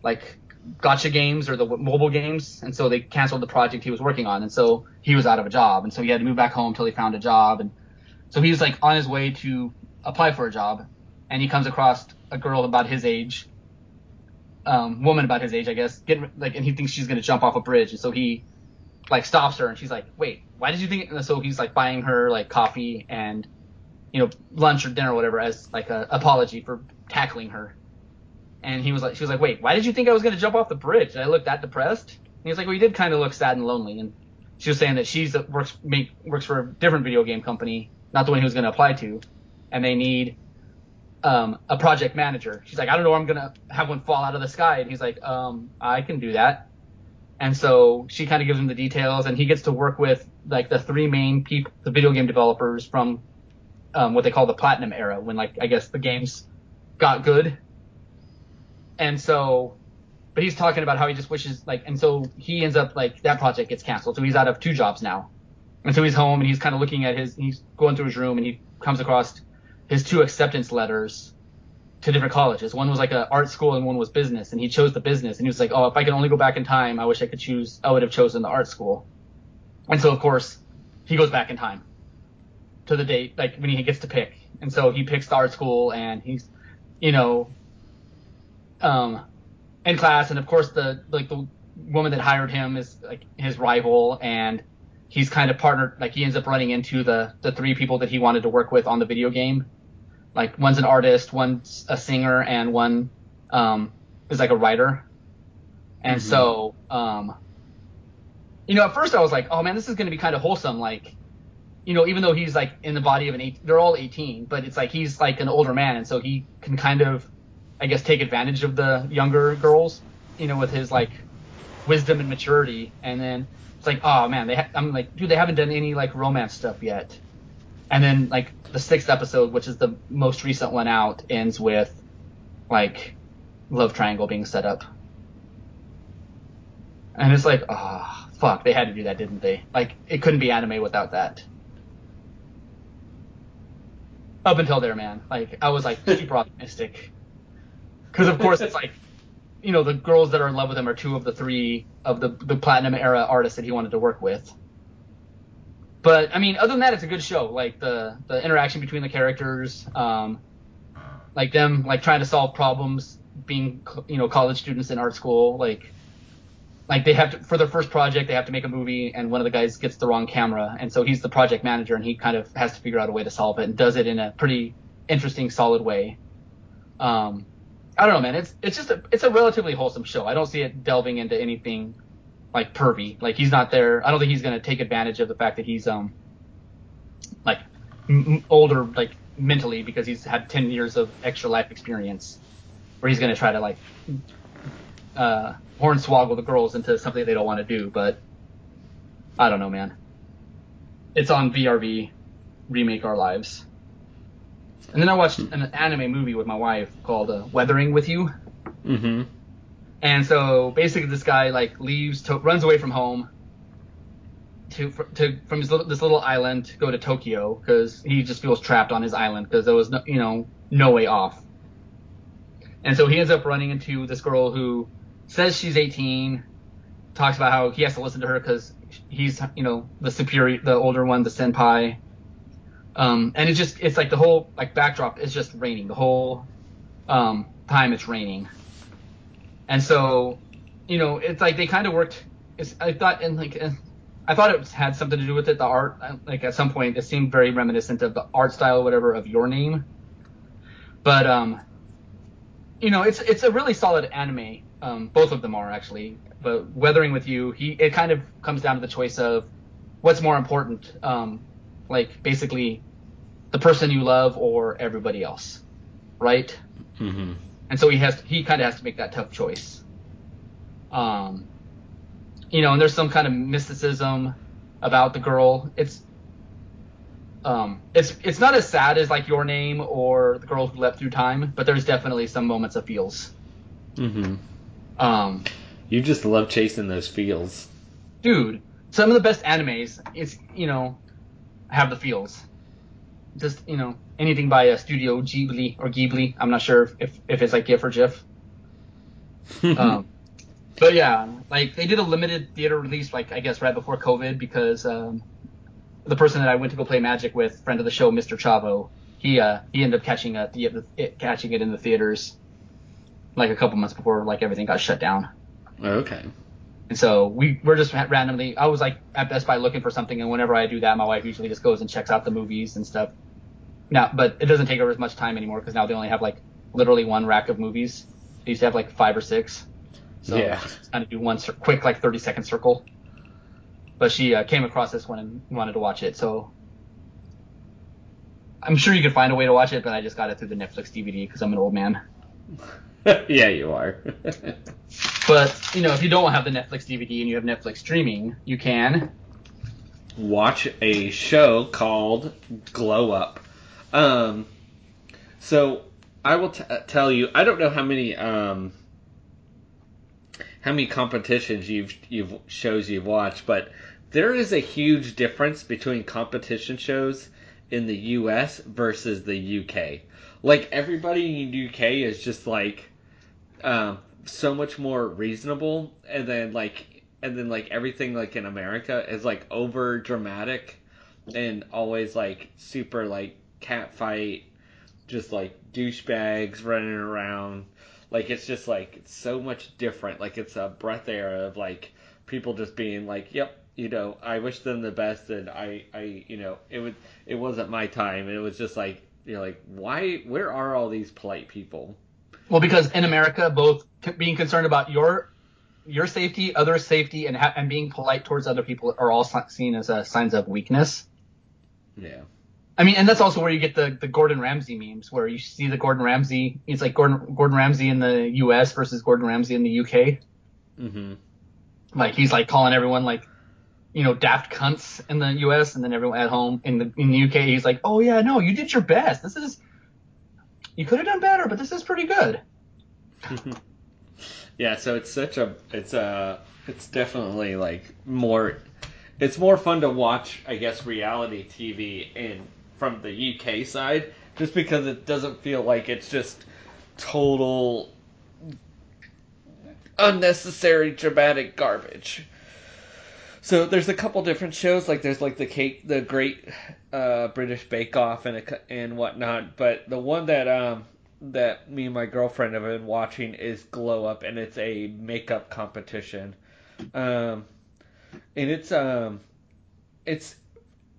like gotcha games or the mobile games, and so they canceled the project he was working on, and so he was out of a job, and so he had to move back home until he found a job, and so he's like on his way to apply for a job, and he comes across a girl about his age, um, woman about his age, I guess, getting like, and he thinks she's gonna jump off a bridge, and so he like stops her, and she's like, "Wait, why did you think?" And so he's like buying her like coffee and you know lunch or dinner or whatever as like a apology for tackling her. And he was like, she was like, "Wait, why did you think I was gonna jump off the bridge? Did I look that depressed?" And he was like, "Well, you did kind of look sad and lonely." And she was saying that she's works make works for a different video game company, not the one he was gonna apply to, and they need um, a project manager. She's like, I don't know I'm gonna have one fall out of the sky, and he's like, um, I can do that. And so she kind of gives him the details, and he gets to work with like the three main people, the video game developers from um, what they call the platinum era, when like I guess the games got good. And so, but he's talking about how he just wishes like, and so he ends up like that project gets canceled, so he's out of two jobs now. And so he's home and he's kind of looking at his, he's going through his room and he comes across his two acceptance letters to different colleges. One was like an art school and one was business, and he chose the business. And he was like, "Oh, if I could only go back in time, I wish I could choose. I would have chosen the art school." And so, of course, he goes back in time to the date, like when he gets to pick. And so he picks the art school, and he's, you know, um, in class. And of course, the like the woman that hired him is like his rival, and he's kind of partnered. Like he ends up running into the the three people that he wanted to work with on the video game like one's an artist, one's a singer, and one um, is like a writer. And Mhm. so, um, you know, at first I was like, oh man, this is going to be kind of wholesome. Like, you know, even though he's like in the body of an eight, they're all 18, but it's like he's like an older man, and so he can kind of, I guess, take advantage of the younger girls, you know, with his like wisdom and maturity. And then it's like, oh man, they ha- I'm like, dude, they haven't done any like romance stuff yet. And then like the sixth episode, which is the most recent one out, ends with like love triangle being set up. And it's like, oh fuck, they had to do that, didn't they? Like it couldn't be anime without that. up until there, man. Like I was like super optimistic, because of course it's like, you know, the girls that are in love with him are two of the three of the the platinum era artists that he wanted to work with. But I mean, other than that, it's a good show. Like the the interaction between the characters, um, like them like trying to solve problems, being you know college students in art school, like like they have to for their first project they have to make a movie and one of the guys gets the wrong camera and so he's the project manager and he kind of has to figure out a way to solve it and does it in a pretty interesting solid way um i don't know man. It's it's just a it's a relatively wholesome show. I don't see it delving into anything like pervy. Like he's not there. I don't think he's to take advantage of the fact that he's um like m- older like mentally because he's had 10 years of extra life experience where he's to try to like uh hornswoggle the girls into something they don't want to do, but I don't know, man. It's on VRV, Remake Our Lives. And then I watched an anime movie with my wife called uh, Weathering with You. Mm-hmm. And so basically, this guy like leaves, to- runs away from home to to from his little, this little island to go to Tokyo because he just feels trapped on his island because there was no you know no way off. And so he ends up running into this girl who says she's 18, talks about how he has to listen to her because he's, you know, the superior, the older one, the senpai. Um, and it's just, it's like the whole, like, backdrop is just raining. The whole um, time it's raining. And so, you know, it's like they kind of worked, I thought, and like, I thought it had something to do with it, the art. Like, at some point, it seemed very reminiscent of the art style or whatever of Your Name. But, um, you know, it's it's a really solid anime. Um, both of them are actually. But Weathering with You, he it kind of comes down to the choice of what's more important. Um, like basically, the person you love or everybody else, right? Mm-hmm. And so he has he kind of has to make that tough choice. Um, you know, and there's some kind of mysticism about the girl. It's um, it's it's not as sad as like Your Name or The Girl Who Leapt Through Time, but there's definitely some moments of feels. Mm-hmm. Um, you just love chasing those feels, dude. Some of the best animes, it's you know, have the feels. Just you know, anything by a Studio Ghibli or Ghibli. I'm not sure if if it's like GIF or GIF. <laughs> um, but yeah, like they did a limited theater release, like I guess right before COVID, because um, the person that I went to go play Magic with, friend of the show, Mr. Chavo, he uh, he ended up catching a, it, catching it in the theaters like a couple months before like everything got shut down. Okay. And so we we're just randomly. I was like at Best Buy looking for something, and whenever I do that, my wife usually just goes and checks out the movies and stuff. Now, but it doesn't take her as much time anymore because now they only have like literally one rack of movies. They used to have like five or six. So yeah. kind of do one quick like 30 second circle. But she uh, came across this one and wanted to watch it, so I'm sure you could find a way to watch it, but I just got it through the Netflix DVD because I'm an old man. <laughs> yeah, you are. <laughs> but you know, if you don't have the Netflix DVD and you have Netflix streaming, you can watch a show called Glow Up. Um, so I will t- tell you, I don't know how many um, how many competitions you've you've shows you've watched, but there is a huge difference between competition shows in the U.S. versus the U.K. Like everybody in the UK is just like um, so much more reasonable, and then like and then like everything like in America is like over dramatic and always like super like cat fight, just like douchebags running around. Like it's just like it's so much different. Like it's a breath air of like people just being like, "Yep, you know, I wish them the best," and I, I, you know, it would, it wasn't my time. It was just like, you're like, why? Where are all these polite people? Well, because in America, both being concerned about your your safety, other safety, and ha- and being polite towards other people are all seen as uh, signs of weakness. Yeah. I mean, and that's also where you get the, the Gordon Ramsay memes, where you see the Gordon Ramsay. It's like Gordon Gordon Ramsay in the U.S. versus Gordon Ramsay in the U.K. Mm-hmm. Like he's like calling everyone like, you know, daft cunts in the U.S. and then everyone at home in the in the U.K. He's like, oh yeah, no, you did your best. This is you could have done better, but this is pretty good. <laughs> yeah, so it's such a it's a it's definitely like more it's more fun to watch, I guess, reality TV in from the UK side just because it doesn't feel like it's just total unnecessary dramatic garbage. So there's a couple different shows, like there's like the cake, the Great uh, British Bake Off and a, and whatnot. But the one that um that me and my girlfriend have been watching is Glow Up, and it's a makeup competition. Um, and it's um, it's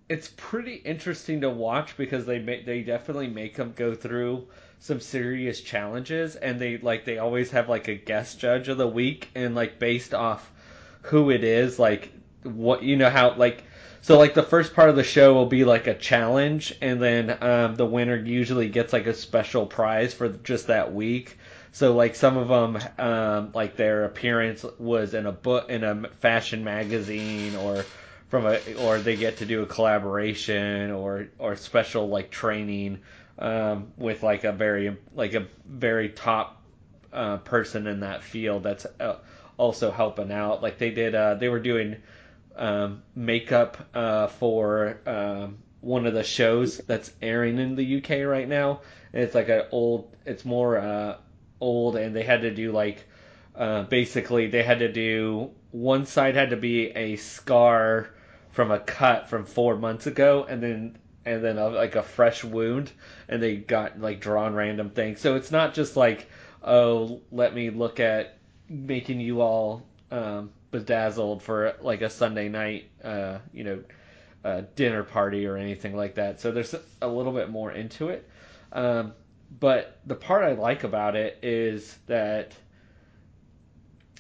it's pretty interesting to watch because they they definitely make them go through some serious challenges, and they like they always have like a guest judge of the week, and like based off who it is, like what you know how like so like the first part of the show will be like a challenge, and then um, the winner usually gets like a special prize for just that week. So like some of them, um, like their appearance was in a book in a fashion magazine, or from a, or they get to do a collaboration, or or special like training um, with like a very like a very top uh, person in that field that's uh, also helping out. Like they did, uh, they were doing um, makeup uh, for um, one of the shows that's airing in the UK right now. And it's like an old, it's more uh, old, and they had to do like uh, basically they had to do one side had to be a scar from a cut from four months ago, and then and then a, like a fresh wound, and they got like drawn random things. So it's not just like oh let me look at making you all um, bedazzled for like a Sunday night, uh, you know, dinner party or anything like that. So there's a little bit more into it. Um, but the part I like about it is that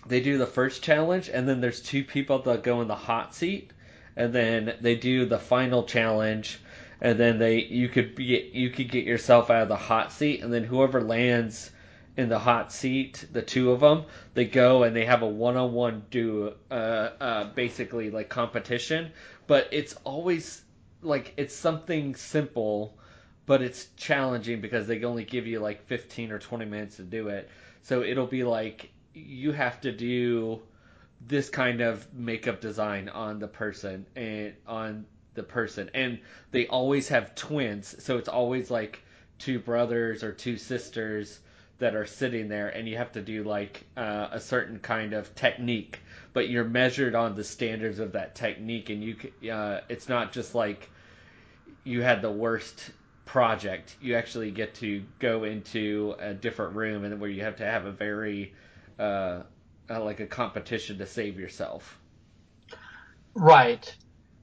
they do the first challenge, and then there's two people that go in the hot seat, and then they do the final challenge, and then they you could be you could get yourself out of the hot seat, and then whoever lands in the hot seat, the two of them, they go and they have a one-on-one do uh, uh, basically like competition, but it's always like it's something simple, but it's challenging because they only give you like 15 or 20 minutes to do it. So it'll be like you have to do this kind of makeup design on the person and on the person. And they always have twins so it's always like two brothers or two sisters that are sitting there, and you have to do like uh, a certain kind of technique, but you're measured on the standards of that technique, and you uh, it's not just like you had the worst project. You actually get to go into a different room, and where you have to have a very uh, uh, like a competition to save yourself. Right.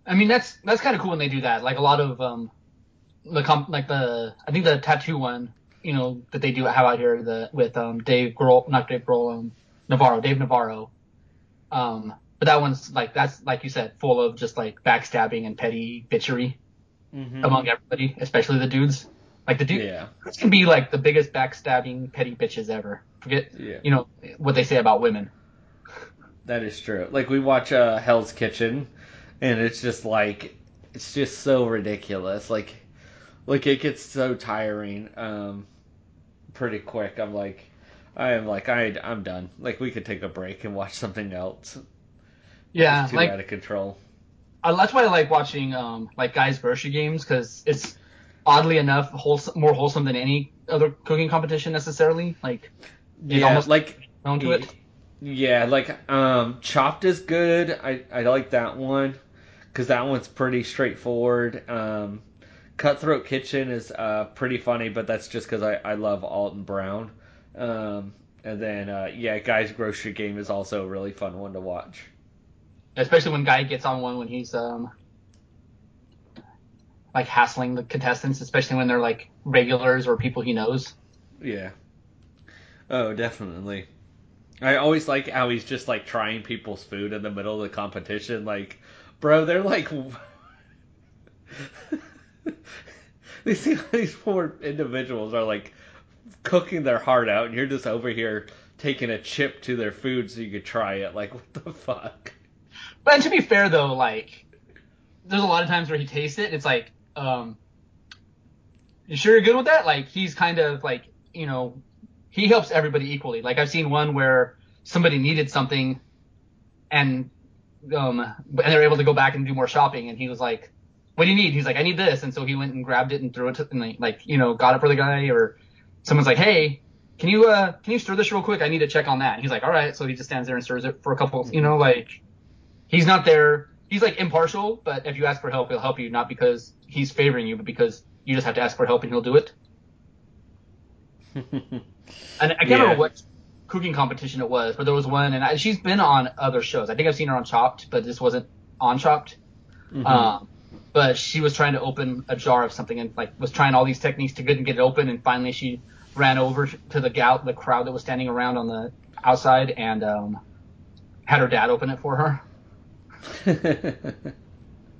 I mean that's that's kind of cool when they do that. Like a lot of um, the comp like the I think the tattoo one you know that they do have out here the with um Dave Grohl, not Dave Grohl, um, Navarro, Dave Navarro. Um, but that one's like that's like you said, full of just like backstabbing and petty bitchery mm-hmm. among everybody, especially the dudes. Like the dude, yeah. can be like the biggest backstabbing petty bitches ever. Forget, yeah. you know what they say about women. That is true. Like we watch uh, Hell's Kitchen, and it's just like it's just so ridiculous. Like, like it gets so tiring. Um, pretty quick. I'm like, I am like, I I'm done. Like we could take a break and watch something else. Yeah, too like, out of control. Uh, that's why I like watching um like guys grocery games because it's oddly enough wholesome, more wholesome than any other cooking competition necessarily. Like yeah, almost like known to it. Yeah, like um Chopped is good. I I like that one because that one's pretty straightforward. Um, Cutthroat Kitchen is uh, pretty funny, but that's just because I, I love Alton Brown. Um, and then, uh, yeah, Guy's Grocery Game is also a really fun one to watch. Especially when Guy gets on one when he's um, like hassling the contestants, especially when they're like regulars or people he knows. Yeah. Oh, definitely. I always like how he's just like trying people's food in the middle of the competition. Like, bro, they're like. <laughs> <laughs> <laughs> these these poor individuals are like cooking their heart out, and you're just over here taking a chip to their food so you could try it. Like, what the fuck? But to be fair though, like, there's a lot of times where he tastes it, and it's like, um, you sure you're good with that? Like, he's kind of like, you know, he helps everybody equally. Like, I've seen one where somebody needed something, and um, and they're able to go back and do more shopping, and he was like, what do you need? He's like, I need this. And so he went and grabbed it and threw it to, and like, you know, got it for the guy or someone's like, Hey, can you, uh, can you stir this real quick? I need to check on that. And he's like, all right. So he just stands there and stirs it for a couple, you know, like he's not there. He's like impartial, but if you ask for help, he'll help you, not because he's favoring you, but because you just have to ask for help and he'll do it. <laughs> and I can't Yeah. remember what cooking competition it was, but there was one, and I, she's been on other shows. I think I've seen her on Chopped, but this wasn't on Chopped. Mhm. Um, but she was trying to open a jar of something and like was trying all these techniques to get and get it open, and finally she ran over to the gal, the crowd that was standing around on the outside, and um, had her dad open it for her. <laughs>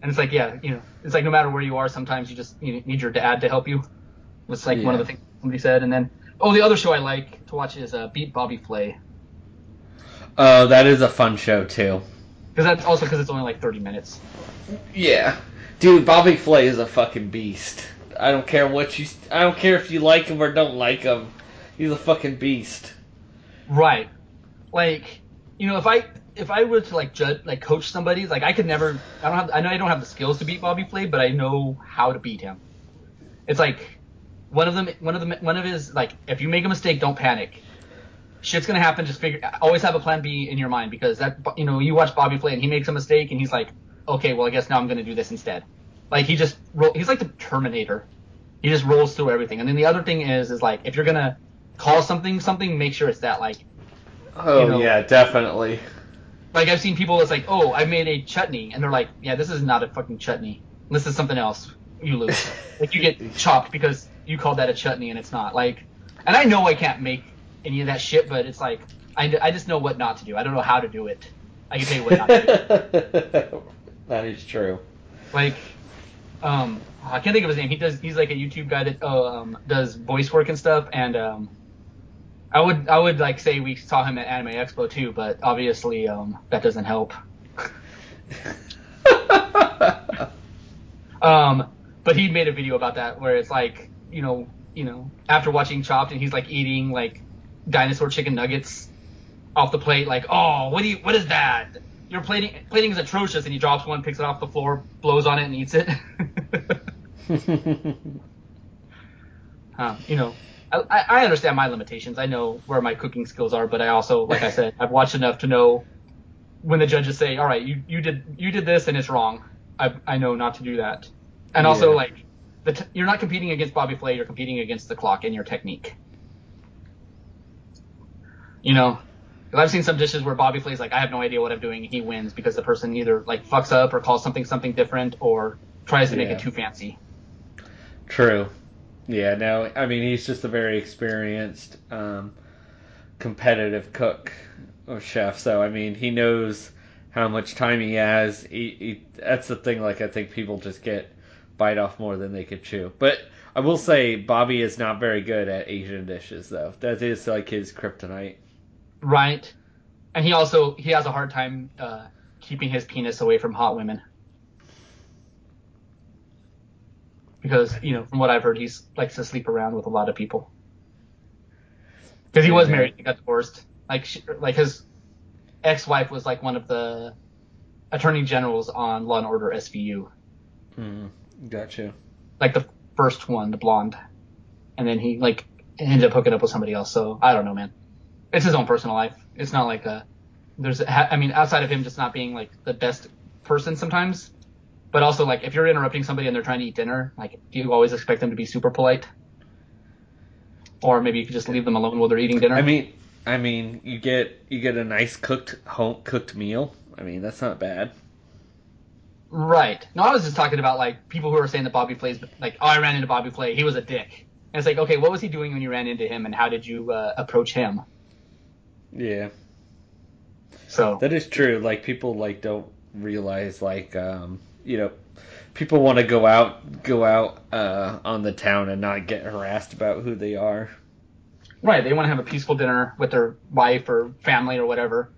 And it's like, yeah, you know, it's like no matter where you are, sometimes you just you need your dad to help you. Was like one of the things somebody said. And then, oh, the other show I like to watch is uh, Beat Bobby Flay, Oh, that is a fun show too. because that's also because it's only like 30 minutes. Yeah, dude, Bobby Flay is a fucking beast. I don't care what you. I don't care if you like him or don't like him. He's a fucking beast. Right. Like, you know, if I if I were to like judge like coach somebody, like I could never. I don't have. I know I don't have the skills to beat Bobby Flay, but I know how to beat him. It's like one of them. One of them. One of his like, if you make a mistake, don't panic. Shit's gonna happen. Just figure. Always have a plan B in your mind because that. You know, you watch Bobby Flay and he makes a mistake and he's like, okay, well I guess now I'm gonna do this instead. Like he just roll. He's like the Terminator. He just rolls through everything. And then the other thing is, is like if you're gonna call something something, make sure it's that. Like Oh You know- yeah, definitely. like I've seen people that's like, oh, I made a chutney, and they're like, yeah, this is not a fucking chutney. This is something else. You lose. <laughs> like you get chopped because you called that a chutney and it's not. Like, and I know I can't make any of that shit, but it's like I, I just know what not to do. I don't know how to do it. I can tell you what not to do. <laughs> that is true. Like, um, I can't think of his name. He does. He's like a YouTube guy that um, does voice work and stuff. And um, I would I would like say we saw him at Anime Expo too, but obviously um, that doesn't help. <laughs> Um, but he made a video about that where it's like, you know, you know, after watching Chopped and he's like eating like dinosaur chicken nuggets off the plate, like, oh, what do you, what is that? Your plating, plating is atrocious, and he drops one, picks it off the floor, blows on it, and eats it. <laughs> um, you know, I, I understand my limitations. I know where my cooking skills are, but I also, like I said, <laughs> I've watched enough to know when the judges say, "All right, you, you did you did this and it's wrong." I I know not to do that. And also, Yeah. like, the t- you're not competing against Bobby Flay. You're competing against the clock and your technique. You know, 'Cause I've seen some dishes where Bobby Flay's like, "I have no idea what I'm doing," and he wins because the person either like fucks up or calls something something different or tries to make it too fancy. True. Yeah, no, I mean, he's just a very experienced, um, competitive cook or chef. So, I mean, he knows how much time he has. He, he, that's the thing, like, I think people just get bite off more than they could chew. But I will say, Bobby is not very good at Asian dishes, though. That is, like, his kryptonite. Right. And he also he has a hard time uh, keeping his penis away from hot women. Because, you know, from what I've heard, he likes to sleep around with a lot of people. Because he was married, he got divorced. Like, she, like his ex-wife was like one of the attorney generals on Law and Order SVU, Mm, gotcha. like the first one, the blonde, and then he like ended up hooking up with somebody else. So I don't know, man. It's his own personal life. It's not like a there's I mean outside of him just not being like the best person sometimes, but also like if you're interrupting somebody and they're trying to eat dinner, like do you always expect them to be super polite? Or maybe you could just leave them alone while they're eating dinner. I mean, I mean, you get you get a nice cooked home cooked meal. I mean, that's not bad. Right. No, I was just talking about like people who are saying that Bobby Flay's like, oh, I ran into Bobby Flay. He was a dick. And it's like, okay, what was he doing when you ran into him, and how did you uh, approach him? Yeah. So That is true. Like people like don't realize like um you know people want to go out go out uh on the town and not get harassed about who they are. right, they want to have a peaceful dinner with their wife or family or whatever.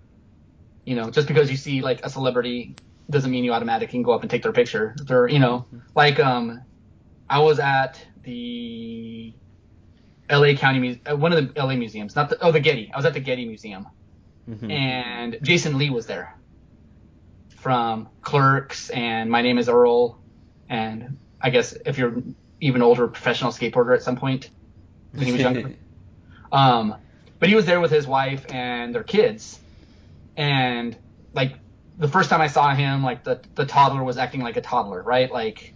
You know, just because you see like a celebrity doesn't mean you automatically can go up and take their picture. They're, you know, like um, I was at the L.A. County uh, one of the L.A. museums, not the oh the Getty. I was at the Getty Museum. Mhm. and Jason Lee was there from Clerks and My Name is Earl and I guess if you're even older, professional skateboarder at some point when he was younger. <laughs> um, but he was there with his wife and their kids, and like the first time I saw him, like the the toddler was acting like a toddler, right? Like,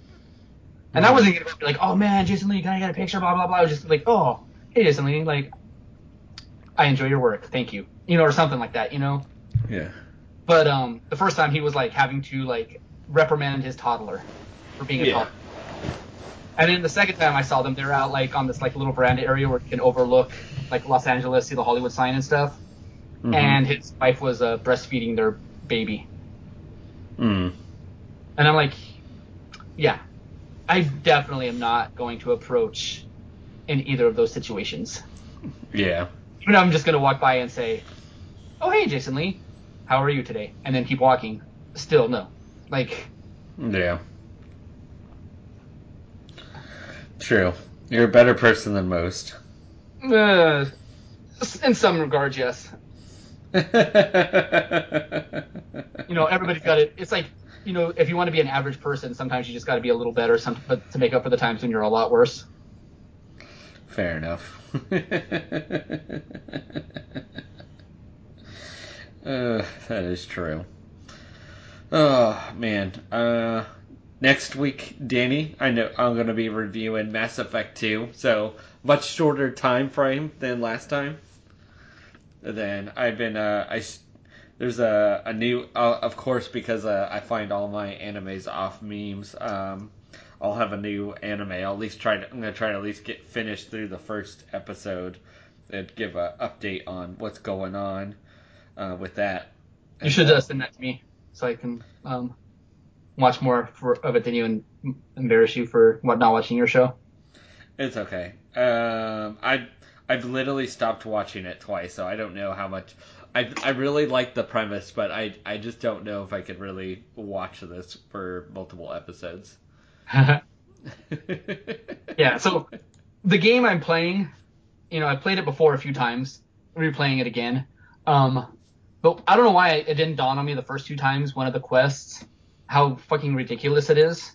and I wasn't gonna be like, oh man, Jason Lee, can I get a picture? Blah blah blah. I was just like, oh, hey Jason Lee, like, I enjoy your work, thank you, you know, or something like that, you know. Yeah. But um, the first time he was like having to like reprimand his toddler for being a Yeah. toddler. And then the second time I saw them, they're out like on this like little veranda area where you can overlook like Los Angeles, see the Hollywood sign and stuff. Mhm. And his wife was uh, breastfeeding their baby. Mm. And I'm like, yeah, I definitely am not going to approach in either of those situations. Yeah. Even I'm just gonna walk by and say, "Oh hey, Jason Lee, how are you today?" and then keep walking. Still no, like Yeah. True. You're a better person than most. uh, in some regards, yes. you <laughs> You know, everybody's got it. It's like you know, if you want to be an average person, sometimes you just got to be a little better, some to make up for the times when you're a lot worse. Fair enough. <laughs> uh, that is true. Oh man. Uh, next week, Danny, I know I'm gonna be reviewing Mass Effect 2, so much shorter time frame than last time. Then I've been uh, I there's a a new uh, of course because uh, I find all my animes off memes. Um, I'll have a new anime. I'll at least try to. I'm gonna try to at least get finished through the first episode and give a update on what's going on uh, with that. You should uh, send that to me so I can um, watch more for, of it than you and embarrass you for what not watching your show. It's okay. Um, I I've literally stopped watching it twice, so I don't know how much. I I really like the premise, but I I just don't know if I could really watch this for multiple episodes. <laughs> yeah, so the game I'm playing, you know, I played it before a few times, replaying it again. Um, but I don't know why it didn't dawn on me the first two times, one of the quests, how fucking ridiculous it is.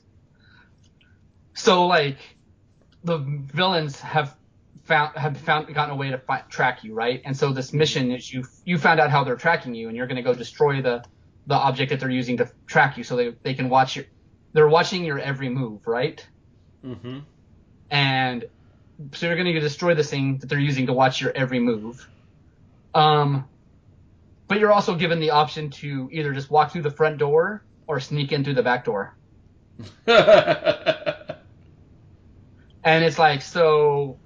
So like, the villains have found have found gotten a way to track you, right? And so this mission is you you found out how they're tracking you, and you're going to go destroy the the object that they're using to track you, so they they can watch your they're watching your every move, right? hmm and so you're going to destroy this thing that they're using to watch your every move. Um, but you're also given the option to either just walk through the front door or sneak in through the back door. <laughs> And it's like, so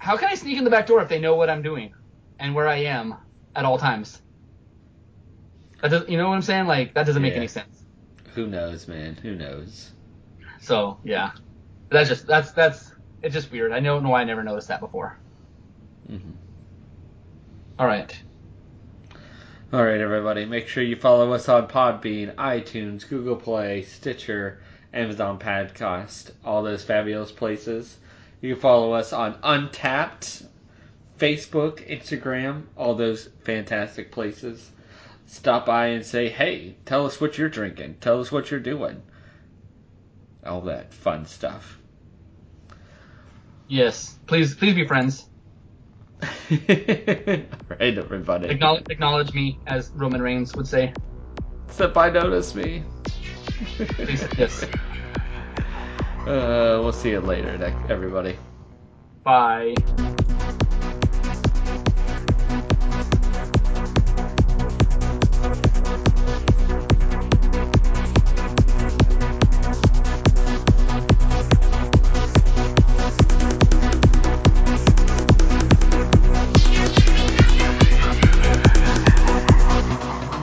how can I sneak in the back door if they know what I'm doing and where I am at all times? That does, you know what I'm saying? Like that doesn't make Yeah. any sense. Who knows, man? Who knows? So yeah, that's just that's that's it's just weird. I don't know why I never noticed that before. Mhm. All right. All right, everybody. Make sure you follow us on Podbean, iTunes, Google Play, Stitcher, Amazon Podcast, all those fabulous places. You can follow us on Untappd, Facebook, Instagram, all those fantastic places. Stop by and say, hey, tell us what you're drinking. Tell us what you're doing. All that fun stuff. Yes. Please please be friends. <laughs> right, everybody. Acknowledge, acknowledge me, as Roman Reigns would say. Step by notice me. Please, yes. <laughs> Uh, we'll see you later, everybody. Bye.